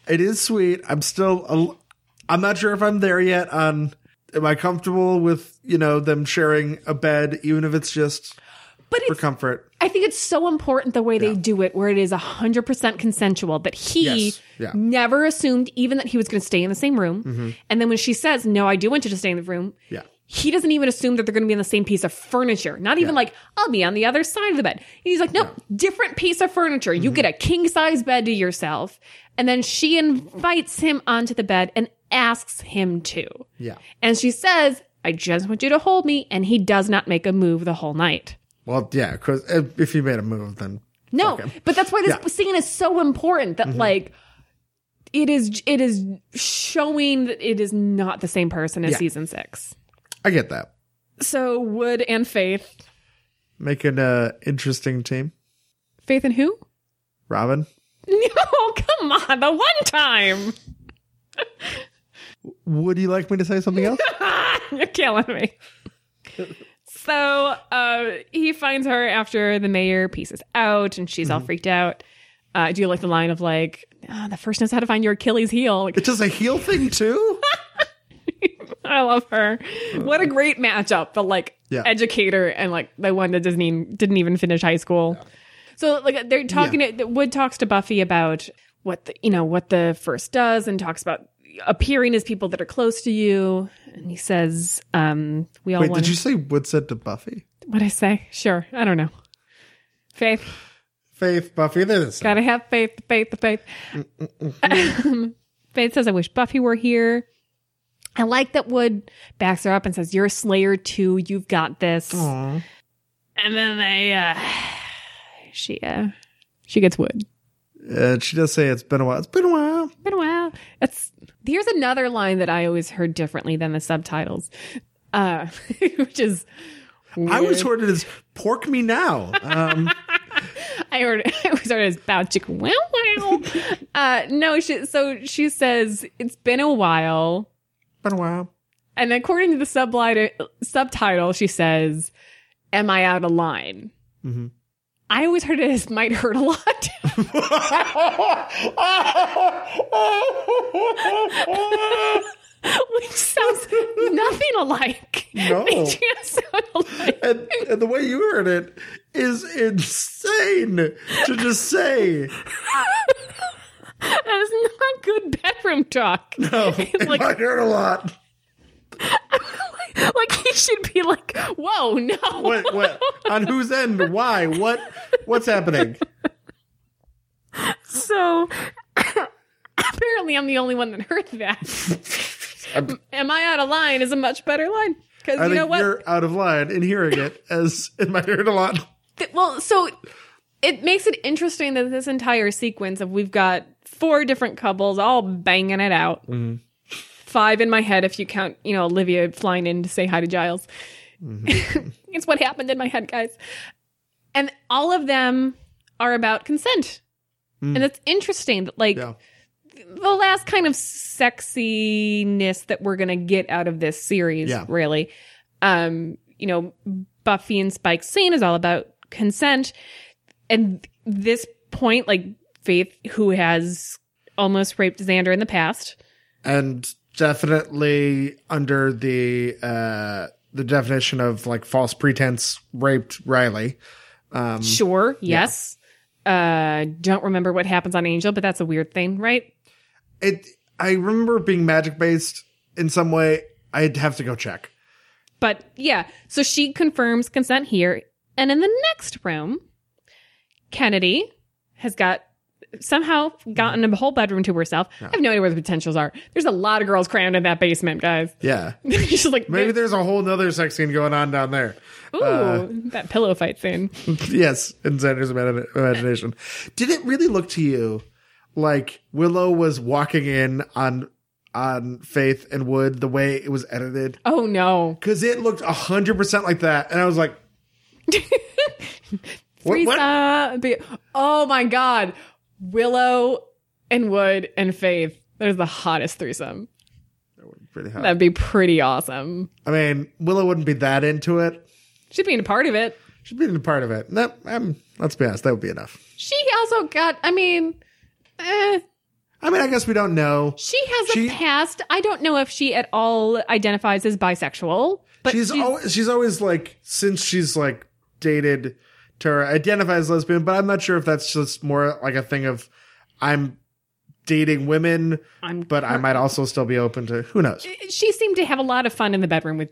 it is sweet. I'm still. A, I'm not sure if I'm there yet. On am I comfortable with you know them sharing a bed, even if it's just But for comfort? I think it's so important the way they Yeah. do it, where it is 100% consensual, that he Yes. Yeah. never assumed even that he was going to stay in the same room. Mm-hmm. And then when she says, No, I do want you to stay in the room, Yeah, he doesn't even assume that they're going to be on the same piece of furniture. Not even Yeah. like, I'll be on the other side of the bed. He's like, No, different piece of furniture. You mm-hmm. get a king size bed to yourself. And then she invites him onto the bed, and asks him to. Yeah. And she says, I just want you to hold me. And he does not make a move the whole night. Well, yeah, because if he made a move, then No, but that's why this Yeah. Mm-hmm. scene is so important that like it is it is showing that it is not the same person as Yeah. season six. I get that. So Wood and Faith, Making a interesting team. Faith and who? Robin, <laughs> No, come on, the one time. would you like me to say something else? <laughs> You're killing me. <laughs> so uh, he finds her after the mayor pieces out, and she's all Mm-hmm. freaked out. Uh, do you like the line of like, "Ah, the first knows how to find your Achilles heel? Like, it does a heel thing too. <laughs> I love her. What a great matchup. The like Yeah. educator and like the one that doesn't even didn't even finish high school. So like they're talking. To, Wood talks to Buffy about what the you know what the first does, and talks about appearing as people that are close to you. And he says, um, "We all Wait, want." did you say Wood said to Buffy? What I say? Sure. I don't know. Faith. Faith, Buffy, they're the same. Gotta have faith, faith, the faith. faith says, I wish Buffy were here. I like that Wood backs her up and says, You're a Slayer too. You've got this. Aw. And then they, uh, she, uh, she gets Wood. Uh, she does say it's been a while. It's been a while. Been a while. It's, here's another line that I always heard differently than the subtitles, uh, <laughs> which is, I always heard it as pork me now. Um, <laughs> I heard <laughs> I always heard it as bow chick wow wow. uh, no, she, so she says it's been a while, been a while. and according to the sublight subtitle, she says, "Am I out of line?" Mhm. I always heard it as "might hurt a lot." <laughs> Which sounds nothing alike. <laughs> No. They just sound alike. and, and the way you heard it is insane to just say. <laughs> That is not good bedroom talk. No, it Like- might hurt a lot. <laughs> like he should be like, "Whoa, no!" What, what, on whose end? Why? What? What's happening? So <coughs> apparently, I'm the only one that heard that. Am I out of line? Is a much better line because you know what? you're out of line in hearing it as it might hurt a lot. Well, so it makes it interesting that this entire sequence of we've got four different couples all banging it out. Mm-hmm. Five in my head if you count, you know, Olivia flying in to say hi to Giles. <laughs> it's what happened in my head, guys. And all of them are about consent. And it's interesting that like Yeah. the last kind of sexiness that we're gonna get out of this series, Yeah. really. Um, you know, Buffy and Spike's scene is all about consent. And this point, like Faith, who has almost raped Xander in the past. and definitely under the uh the definition of like false pretense raped Riley. Um Sure, yes. Uh don't remember what happens on Angel, but that's a weird thing, right? it I remember being magic based in some way. I'd have to go check. But yeah, so she confirms consent here. And in the next room, Kennedy has got somehow gotten a whole bedroom to herself. I have no idea where the potentials are. There's a lot of girls crammed in that basement, guys. Yeah. <laughs> She's like, Maybe there's a whole nother sex scene going on down there. ooh, uh, that pillow fight scene. <laughs> yes, in Xander's imagination. Did it really look to you like Willow was walking in on on Faith and Wood the way it was edited? Oh no. Because it looked hundred percent like that, and I was like, <laughs> what? what? Oh my god. Willow and Wood and Faith. There's the hottest threesome. Pretty hot. That'd be pretty awesome. I mean, Willow wouldn't be that into it. She'd be in a part of it. She'd be in a part of it. That, um, let's be honest, that would be enough. She also got, I mean, eh, I mean, I guess we don't know. she has She- a past. I don't know if she at all identifies as bisexual, but she's always she's always like since she's like dated Tara identifies as lesbian, but I'm not sure if that's just more like a thing of I'm dating women, I'm, but I might also still be open to who knows. she seemed to have a lot of fun in the bedroom with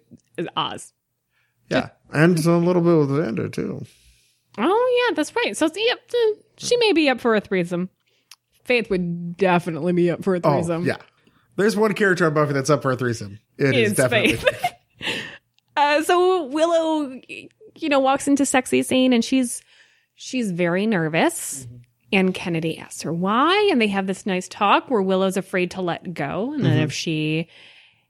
Oz. Yeah, and a little bit with Xander too. Oh yeah, that's right. So yep, uh, she may be up for a threesome. Faith would definitely be up for a Oh threesome. yeah, There's one character on Buffy that's up for a threesome. It is It's definitely. Faith. <laughs> Uh, so Willow, you know, walks into sexy scene and she's she's very nervous. Mm-hmm. And Kennedy asks her why, and they have this nice talk where Willow's afraid to let go, and then mm-hmm. if she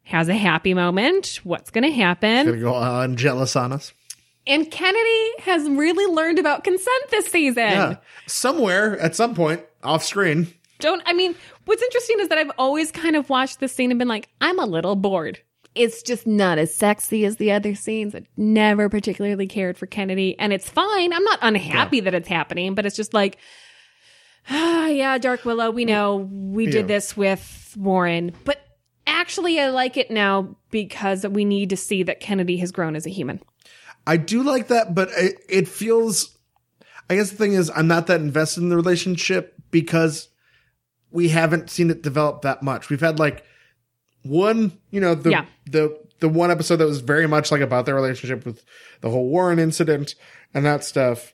has a happy moment, what's going to happen? Gonna go on jealous on us. And Kennedy has really learned about consent this season. Yeah. Somewhere at some point off screen. Don't I mean, what's interesting is that I've always kind of watched this scene and been like, I'm a little bored. It's just not as sexy as the other scenes. I never particularly cared for Kennedy, and it's fine. I'm not unhappy that it's happening, but it's just like, ah, yeah, Dark Willow, we know we Yeah. did this with Warren, but actually, I like it now because we need to see that Kennedy has grown as a human. I do like that, but it, it feels. I guess the thing is, I'm not that invested in the relationship because we haven't seen it develop that much. We've had like one, you know, the Yeah. the the one episode that was very much like about their relationship with the whole Warren incident and that stuff,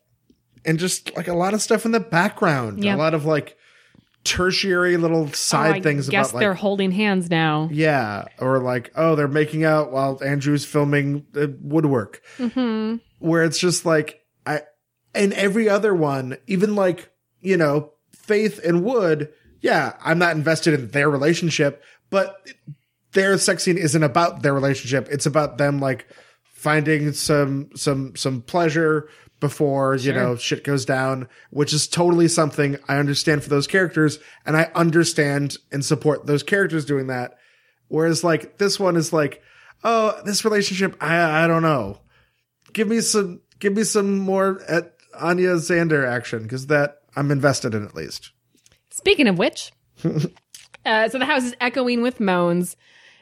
and just like a lot of stuff in the background, Yeah. a lot of like tertiary little side Oh, I things guess about they're like holding hands now. yeah, or like, oh, they're making out while Andrew's filming the woodwork. hmm Where it's just like, I, and every other one, even like, you know, Faith and Wood, yeah, I'm not invested in their relationship, but their sex scene isn't about their relationship. It's about them like finding some, some, some pleasure before, you know, shit goes down, which is totally something I understand for those characters. And I understand and support those characters doing that. Whereas like this one is like, oh, this relationship, I, I don't know. Give me some, give me some more at Anya Xander action because that I'm invested in at least. Speaking of which, <laughs> uh, so the house is echoing with moans,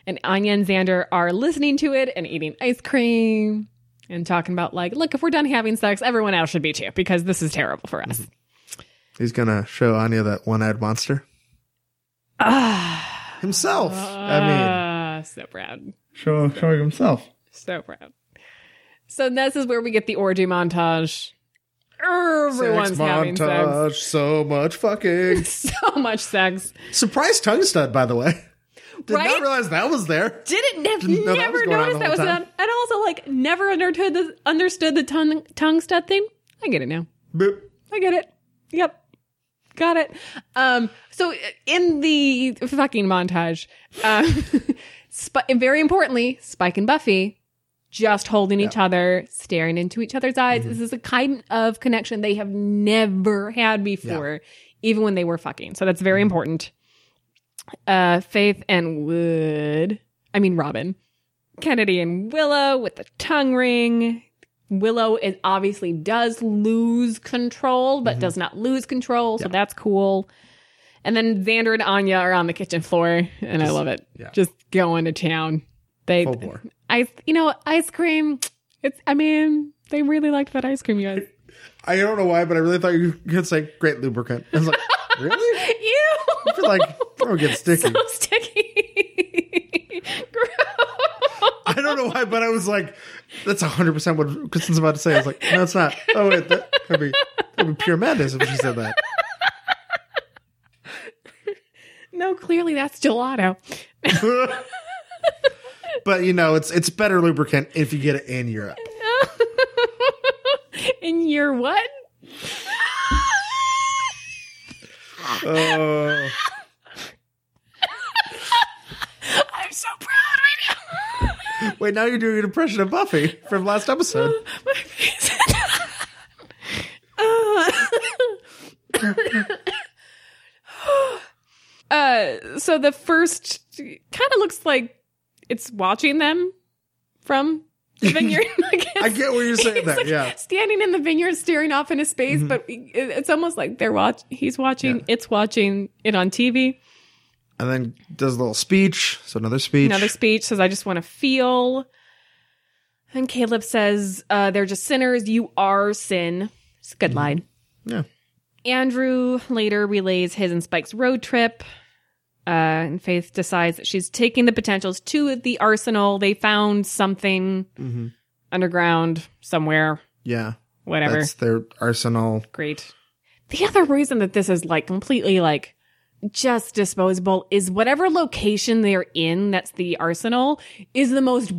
and Anya and Xander are listening to it and eating ice cream and talking about like, look, if we're done having sex, everyone else should be too because this is terrible for us. He's gonna show Anya that one-eyed monster Ah, himself. I mean, ah, so proud, show showing himself. so proud. So this is where we get the orgy montage. Everyone's sex having montage, so much fucking. <laughs> So much sex. Surprise tongue stud, by the way. Did Right? not realize that was there. Didn't <laughs> nev- Didn't know never on noticed that was time. on, and also like never understood the understood the tongue tongue stud thing. I get it now. Boop. I get it. Yep. Got it. Um, so in the fucking montage, um, <laughs> Sp- very importantly, Spike and Buffy just holding each other, staring into each other's eyes. Mm-hmm. This is a kind of connection they have never had before, even when they were fucking. So that's Mm-hmm. very important. Uh, Faith and Wood, I mean Robin, Kennedy and Willow with the tongue ring. Willow is obviously does lose control, Mm-hmm. but does not lose control, so that's cool. And then Xander and Anya are on the kitchen floor, and I love it. yeah. Just going to town. They. I, you know, ice cream. It's, I mean, they really liked that ice cream, you guys. <laughs> I don't know why, but I really thought you gonna say great lubricant. I was like, really? <laughs> Ew, I feel like throw get sticky. so sticky. Gross. <laughs> I don't know why, but I was like, that's hundred percent what Kristen's about to say. I was like, no, it's not. Oh wait, that could be that'd be pure madness if she said that. No, clearly that's gelato. <laughs> but you know, it's it's better lubricant if you get it in Europe. And you're what? Oh, I'm so proud right now. wait, now you're doing an impression of Buffy from last episode. My <laughs> face. uh, so the first kind of looks like it's watching them from the vineyard. <laughs> Like, I get what you're saying there. like Yeah, Mm-hmm. standing in the vineyard, staring off into space, but it's almost like they're watch. He's watching. Yeah. It's watching it on TV. and then does a little speech. So another speech. Another speech says, "I just want to feel." And Caleb says, uh, "They're just sinners. You are sin." It's a good line. Yeah. Andrew later relays his and Spike's road trip. Uh, and Faith decides that she's taking the potentials to the arsenal. They found something Mhm. underground somewhere. Yeah, Whatever. that's their arsenal. Great. The other reason that this is like completely like just disposable is whatever location they're in, that's the arsenal, is the most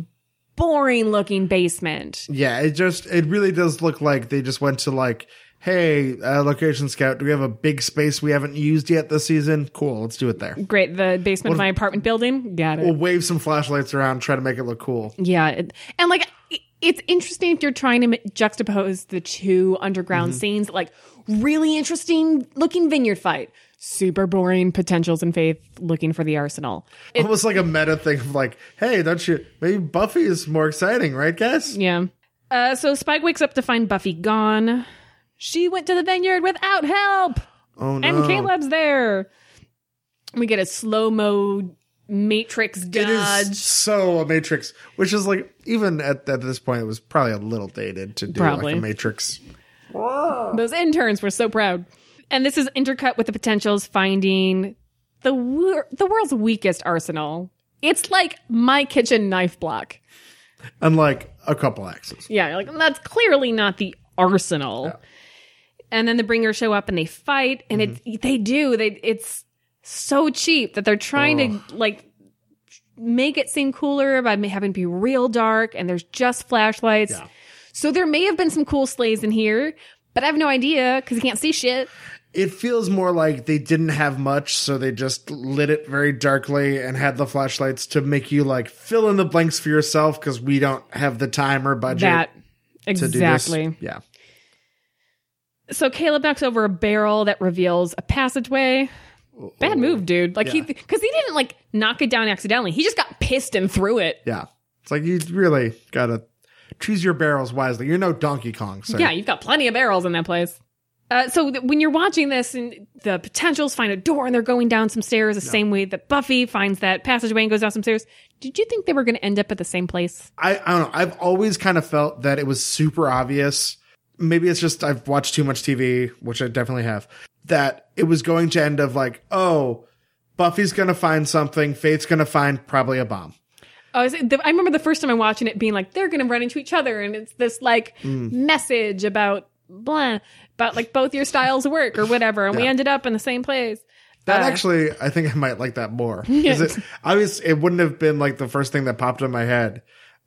boring looking basement. Yeah, it just it really does look like they just went to like, hey, uh, location scout, do we have a big space we haven't used yet this season? Cool, let's do it there. Great. The basement of my apartment building. Got it. We'll wave some flashlights around, try to make it look cool. Yeah, it, and like it- it's interesting if you're trying to m- juxtapose the two underground scenes, like really interesting looking vineyard fight, super boring potentials and faith looking for the arsenal. It- Almost like a meta thing of like, hey, don't you? Maybe Buffy is more exciting, right, guys? yeah. Uh, so Spike wakes up to find Buffy gone. She went to the vineyard without help, Oh no! and Caleb's there. We get a slow mo Matrix dodge. is so a Matrix, which is like even at, at this point, it was probably a little dated to do Probably. like a Matrix. Those interns were so proud. And this is intercut with the potentials finding the wor- the world's weakest arsenal. It's like my kitchen knife block. Unlike a couple axes. Yeah, like that's clearly not the arsenal. And then the bringers show up and they fight, and it mm-hmm. they do they it's so cheap that they're trying to like make it seem cooler by having it be real dark, and there's just flashlights. Yeah. So there may have been some cool slays in here, but I have no idea because you can't see shit. It feels more like they didn't have much, so they just lit it very darkly and had the flashlights to make you like fill in the blanks for yourself because we don't have the time or budget That to do this. exactly. Yeah. So Caleb knocks over a barrel that reveals a passageway. Bad move, dude. Like he, Yeah. because he didn't like knock it down accidentally. He just got pissed and threw it. Yeah. It's like you really gotta choose your barrels wisely. You're no Donkey Kong, so Yeah, you've got plenty of barrels in that place. Uh, so th- when you're watching this and the potentials find a door and they're going down some stairs the same way that Buffy finds that passageway and goes down some stairs, did you think they were going to end up at the same place? I, I don't know. I've always kind of felt that it was super obvious. Maybe it's just I've watched too much TV, which I definitely have, that it was going to end of like, oh, Buffy's going to find something. Faith's going to find probably a bomb. Oh, is it, the, I remember the first time I'm watching it being like they're going to run into each other, and it's this like Mm. message about blah about like both your styles work or whatever, and we ended up in the same place. That Uh, actually, I think I might like that more. <laughs> it, obviously, it wouldn't have been like the first thing that popped in my head.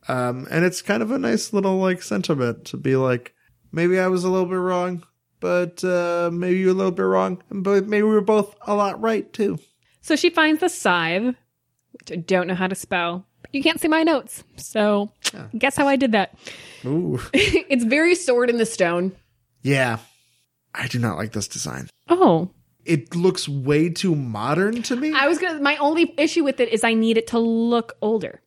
Um, and it's kind of a nice little like sentiment to be like, maybe I was a little bit wrong, but uh, maybe you're a little bit wrong, but maybe we were both a lot right too. So she finds the scythe, which I don't know how to spell. You can't see my notes, so guess how I did that. Ooh, <laughs> it's very sword in the stone. yeah, I do not like this design. Oh, It looks way too modern to me, I was gonna. My only issue with it is I need it to look older.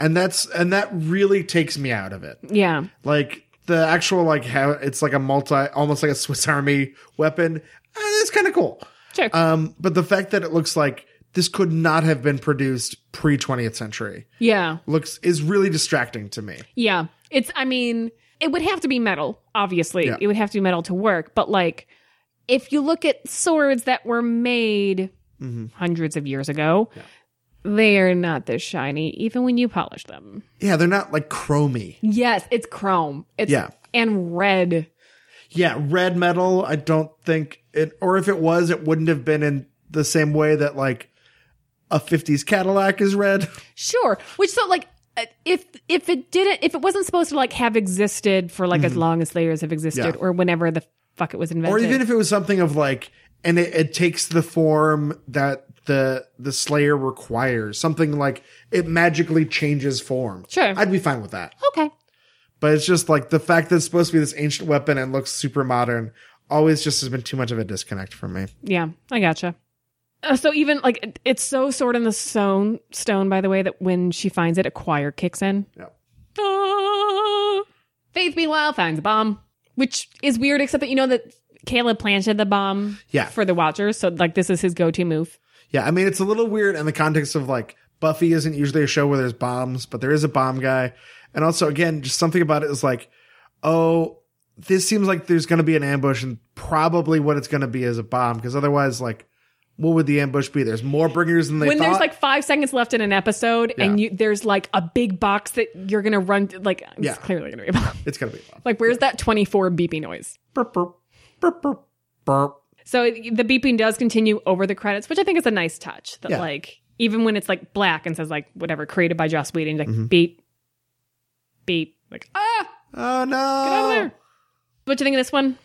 and that's and that really takes me out of it. Yeah, like the actual like how it's like a multi almost like a swiss army weapon it's kind of cool sure. um but the fact that it looks like this could not have been produced pre 20th century yeah, looks is really distracting to me yeah. It's. I mean, it would have to be metal. Obviously, Yeah. it would have to be metal to work. But like, if you look at swords that were made hundreds of years ago, they are not this shiny, even when you polish them. yeah they're not like chromy Yes, it's chrome. It's Yeah. and red. yeah red metal i don't think it or if it was it wouldn't have been in the same way that like a 50s cadillac is red <laughs> Sure. Which so like uh, if if it didn't if it wasn't supposed to like have existed for like as long as layers have existed Mm-hmm. Yeah. or whenever the fuck it was invented. or even if it was something of like and it, it takes the form that the the slayer requires something like it magically changes form Sure. i'd be fine with that okay. but it's just like the fact that it's supposed to be this ancient weapon and looks super modern always just has been too much of a disconnect for me Yeah, I gotcha. Uh, so even like it- it's so sword in the stone stone by the way that when she finds it a choir kicks in. yeah Ah. Faith meanwhile finds a bomb, which is weird except that you know that Caleb planted the bomb Yeah. for the watchers, so like this is his go-to move. Yeah i mean it's a little weird in the context of like buffy isn't usually a show where there's bombs but there is a bomb guy and also again just something about it is like oh this seems like there's going to be an ambush and probably what it's going to be is a bomb because otherwise like what would the ambush be there's more bringers than they when thought there's like five seconds left in an episode and you there's like a big box that you're gonna run like it's Yeah. clearly gonna be a bomb. it's going to be a bomb like where's that 24 beeping noise burp, burp, burp, burp, burp. So the beeping does continue over the credits, which I think is a nice touch. That Yeah. like even when it's like black and says like whatever created by Joss Whedon, like Mm-hmm. beep, beep, like ah, Oh no! get out of there. What do you think of this one?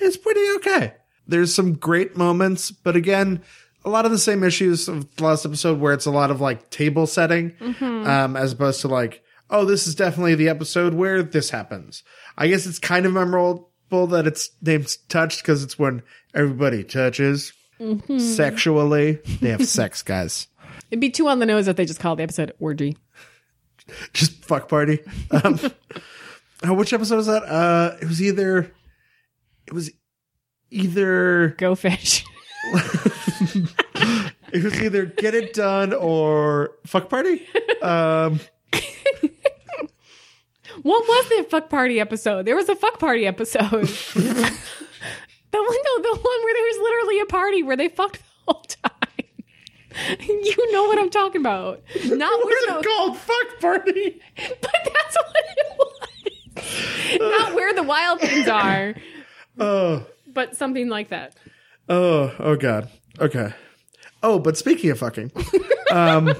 It's pretty okay. There's some great moments, but again, a lot of the same issues of the last episode where it's a lot of like table setting, um, as opposed to like, oh, this is definitely the episode where this happens. I guess it's kind of memorable that it's named Touched because it's when everybody touches sexually. They have sex, guys. It'd be too on the nose if they just called the episode orgy. Just fuck party. Um, oh, <laughs> which episode was that? Uh, it was either, it was either Go fish. <laughs> It was either get it done or fuck party. Um, what was the fuck party episode? There was a fuck party episode. <laughs> the one, no, the one where there was literally a party where they fucked the whole time. <laughs> You know what I'm talking about. Not where the, called? Fuck party. <laughs> but that's what it was. Not where the wild things are, Oh, but something like that. oh, oh, god. Okay. Oh, but speaking of fucking, um,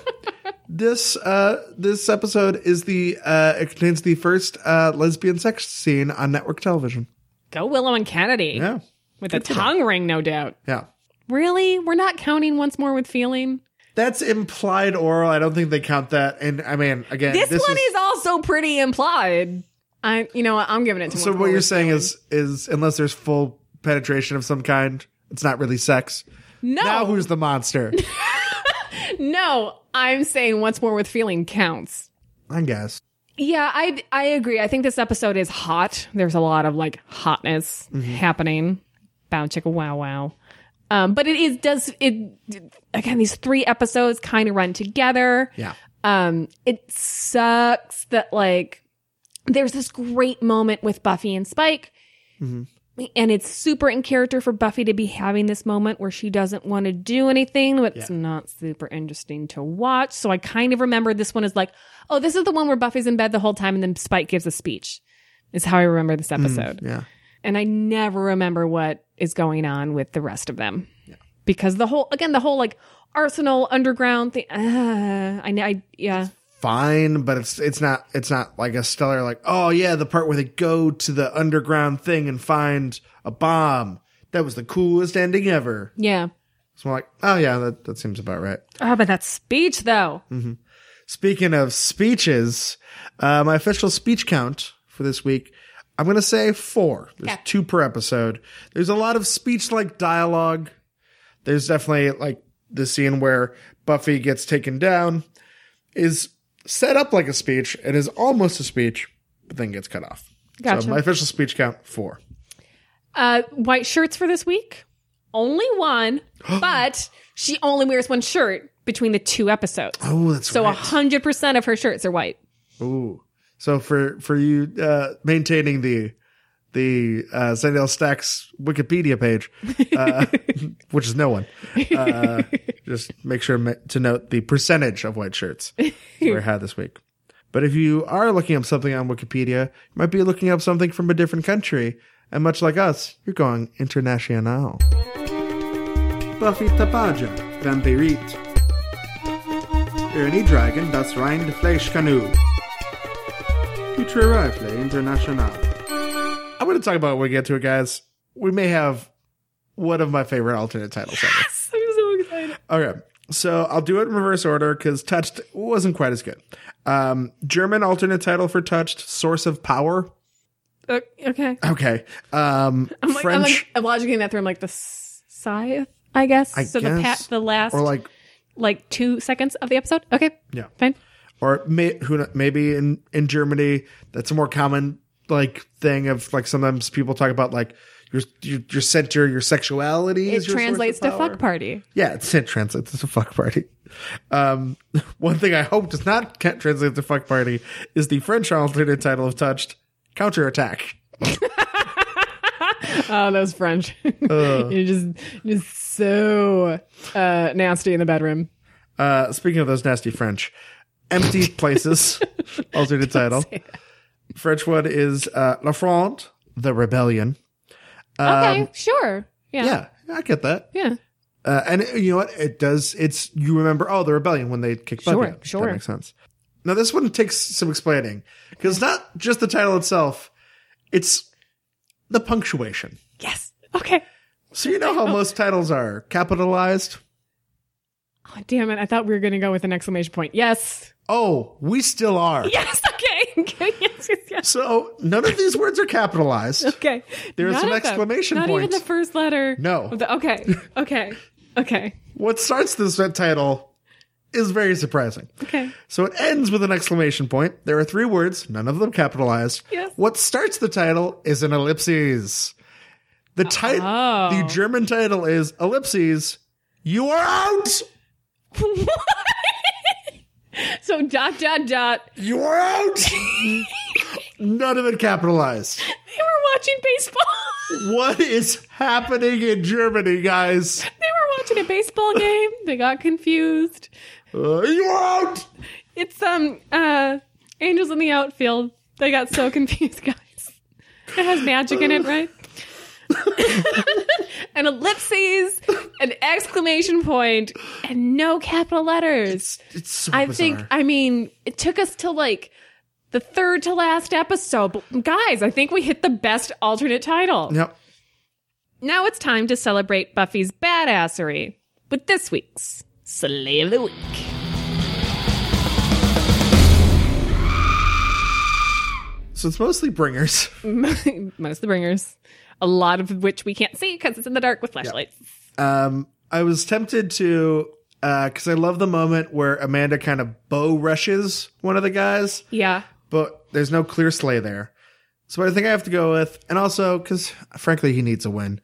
this uh, this episode is the uh, it contains the first uh, lesbian sex scene on network television. Go Willow and Kennedy Yeah, with a tongue ring, no doubt. yeah. Really? We're not counting once more with feeling. That's implied oral. I don't think they count that. And I mean, again, This, one is, also pretty implied. I, you know what? I'm giving it to. So what you're saying Feeling. is is unless there's full penetration of some kind, it's not really sex. no, Now who's the monster? <laughs> no. I'm saying once more with feeling counts. I guess. Yeah, I I agree. I think this episode is hot. There's a lot of like hotness Mm-hmm. happening. Bow chicka wow wow. Um, but it is does it again? These three episodes kind of run together. Yeah. Um, it sucks that like there's this great moment with Buffy and Spike. And it's super in character for Buffy to be having this moment where she doesn't want to do anything, but it's Yeah. not super interesting to watch. So I kind of remember this one is like, oh, this is the one where Buffy's in bed the whole time and then Spike gives a speech, is how I remember this episode. Yeah. And I never remember what is going on with the rest of them. Because the whole, again, the whole like Arsenal underground thing, uh, I, I, yeah. Fine, but it's it's not it's not like a stellar like, oh yeah, the part where they go to the underground thing and find a bomb. That was the coolest ending ever. Yeah. So I'm like, oh yeah, that, that seems about right. Oh, but that speech though. Speaking of speeches, uh, my official speech count for this week, I'm going to say four. There's Okay. two per episode. There's a lot of speech like dialogue. There's definitely like the scene where Buffy gets taken down is set up like a speech and is almost a speech, but then gets cut off. Gotcha. So my official speech count, four. Uh, white shirts for this week? Only one, <gasps> but she only wears one shirt between the two episodes. Oh, that's so a hundred percent of her shirts are white. Ooh. So for for you uh, maintaining the the uh, Sunnydale Stacks Wikipedia page, uh, <laughs> which is no one, uh, just make sure to note the percentage of white shirts we <laughs> had this week. But if you are looking up something on Wikipedia, you might be looking up something from a different country, and much like us, you're going international. Buffy Tapaja, Vampirit. Ernie Dragon, das rein de Fleisch Canoe. Future Rifle International. I'm going to talk about when we get to it, guys. We may have one of my favorite alternate titles ever. I'm so excited. Okay. So I'll do it in reverse order because Touched wasn't quite as good. Um, German alternate title for Touched, Source of Power. Uh, okay. Okay. Um, <laughs> I'm like, I'm French like, I'm logicking that through. I'm like the scythe, I guess. I so the pat, the last or like, like, two seconds of the episode. Okay, yeah. fine. Or may, who maybe in, in Germany, that's a more common like thing of like sometimes people talk about like your, your, your center, your sexuality. It is your translates to fuck party. Yeah, it's, it <laughs> translates to fuck party. Um, <laughs> one thing I hope does not translate to fuck party is the French alternate title of Touched, Counterattack. <laughs> Oh, those French. You're just just so uh, nasty in the bedroom. Uh, speaking of those nasty French, Empty Places, alternate title. French one is uh, La Fronde, The Rebellion. Okay, sure. Yeah. Um, Yeah, I get that. Yeah. Uh, and it- you know what? It does. It's you remember. Oh, the rebellion when they kicked Buffy Sure, out. sure. That makes sense. Now this one takes some explaining because not just the title itself. It's the punctuation. Yes. Okay. So you know how <laughs> most titles are capitalized. Oh, damn it. I thought we were going to go with an exclamation point. Yes. Oh, we still are. Yes. <laughs> Okay. <laughs> So none of these words are capitalized. <laughs> Okay. There's None an exclamation Not point. even the first letter. No. the- okay. <laughs> Okay. Okay. What starts this title is very surprising. Okay. So it ends with an exclamation point. There are three words, none of them capitalized. Yes. What starts the title is an ellipses. The title, Oh. the German title is ellipses. You are out. <laughs> So dot dot dot. You are out. None of it capitalized. <laughs> They were watching baseball. <laughs> What is happening in Germany, guys? they were watching a baseball game. They got confused. Uh, you out. It's um uh angels in the outfield. They got so confused, <laughs> guys. It has magic in it, right? an ellipses, an exclamation point, and no capital letters. It's so I bizarre. think I mean it took us to like the third to last episode. Guys, I think we hit the best alternate title. Yep. Now it's time to celebrate Buffy's badassery with this week's Slay of the Week. So it's mostly bringers. Most of the bringers, a lot of which we can't see because it's in the dark with flashlights. Um, I was tempted to, uh, cause I love the moment where Amanda kind of bow rushes one of the guys, Yeah. But there's no clear slay there. So I think I have to go with, and also cause frankly he needs a win.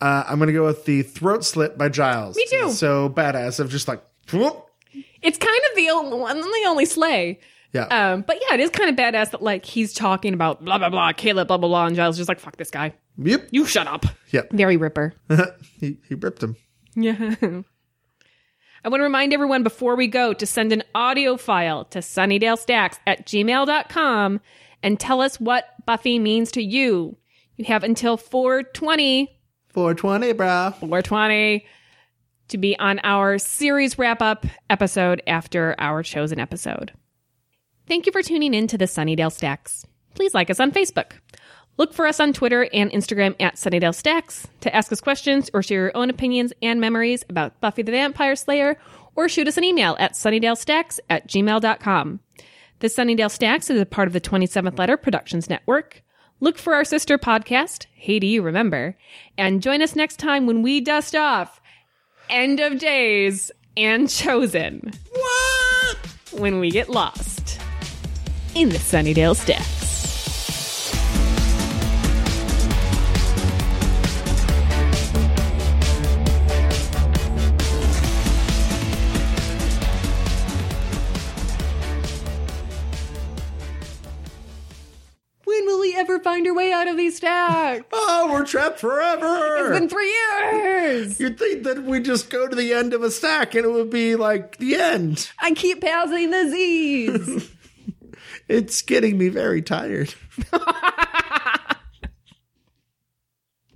Uh, I'm gonna go with the throat slit by Giles. Me too. So badass of just like, whoop. It's kind of the only one, the only slay. yeah. Um, but yeah, it is kind of badass that like he's talking about blah blah blah, Caleb blah blah blah, and Giles is just like fuck this guy. yep. You shut up. Yep. Very Ripper. <laughs> he, he ripped him. Yeah. <laughs> I want to remind everyone before we go to send an audio file to sunnydalestacks at gmail.com and tell us what Buffy means to you. You have until 420, 420, bro. 420 to be on our series wrap up episode after our chosen episode. Thank you for tuning in to the Sunnydale Stacks. Please like us on Facebook. Look for us on Twitter and Instagram at Sunnydale Stacks to ask us questions or share your own opinions and memories about Buffy the Vampire Slayer, or shoot us an email at sunnydalestacks at gmail.com. The Sunnydale Stacks is a part of the 27th Letter Productions Network. Look for our sister podcast, Hey Do You Remember? And join us next time when we dust off End of Days and Chosen What? when we get lost in the Sunnydale Stacks. Ever find our way out of these stacks? <laughs> Oh, we're trapped forever. It's been three years. You'd think that we just go to the end of a stack and it would be like the end. I keep passing the Z's. <laughs> It's getting me very tired. <laughs>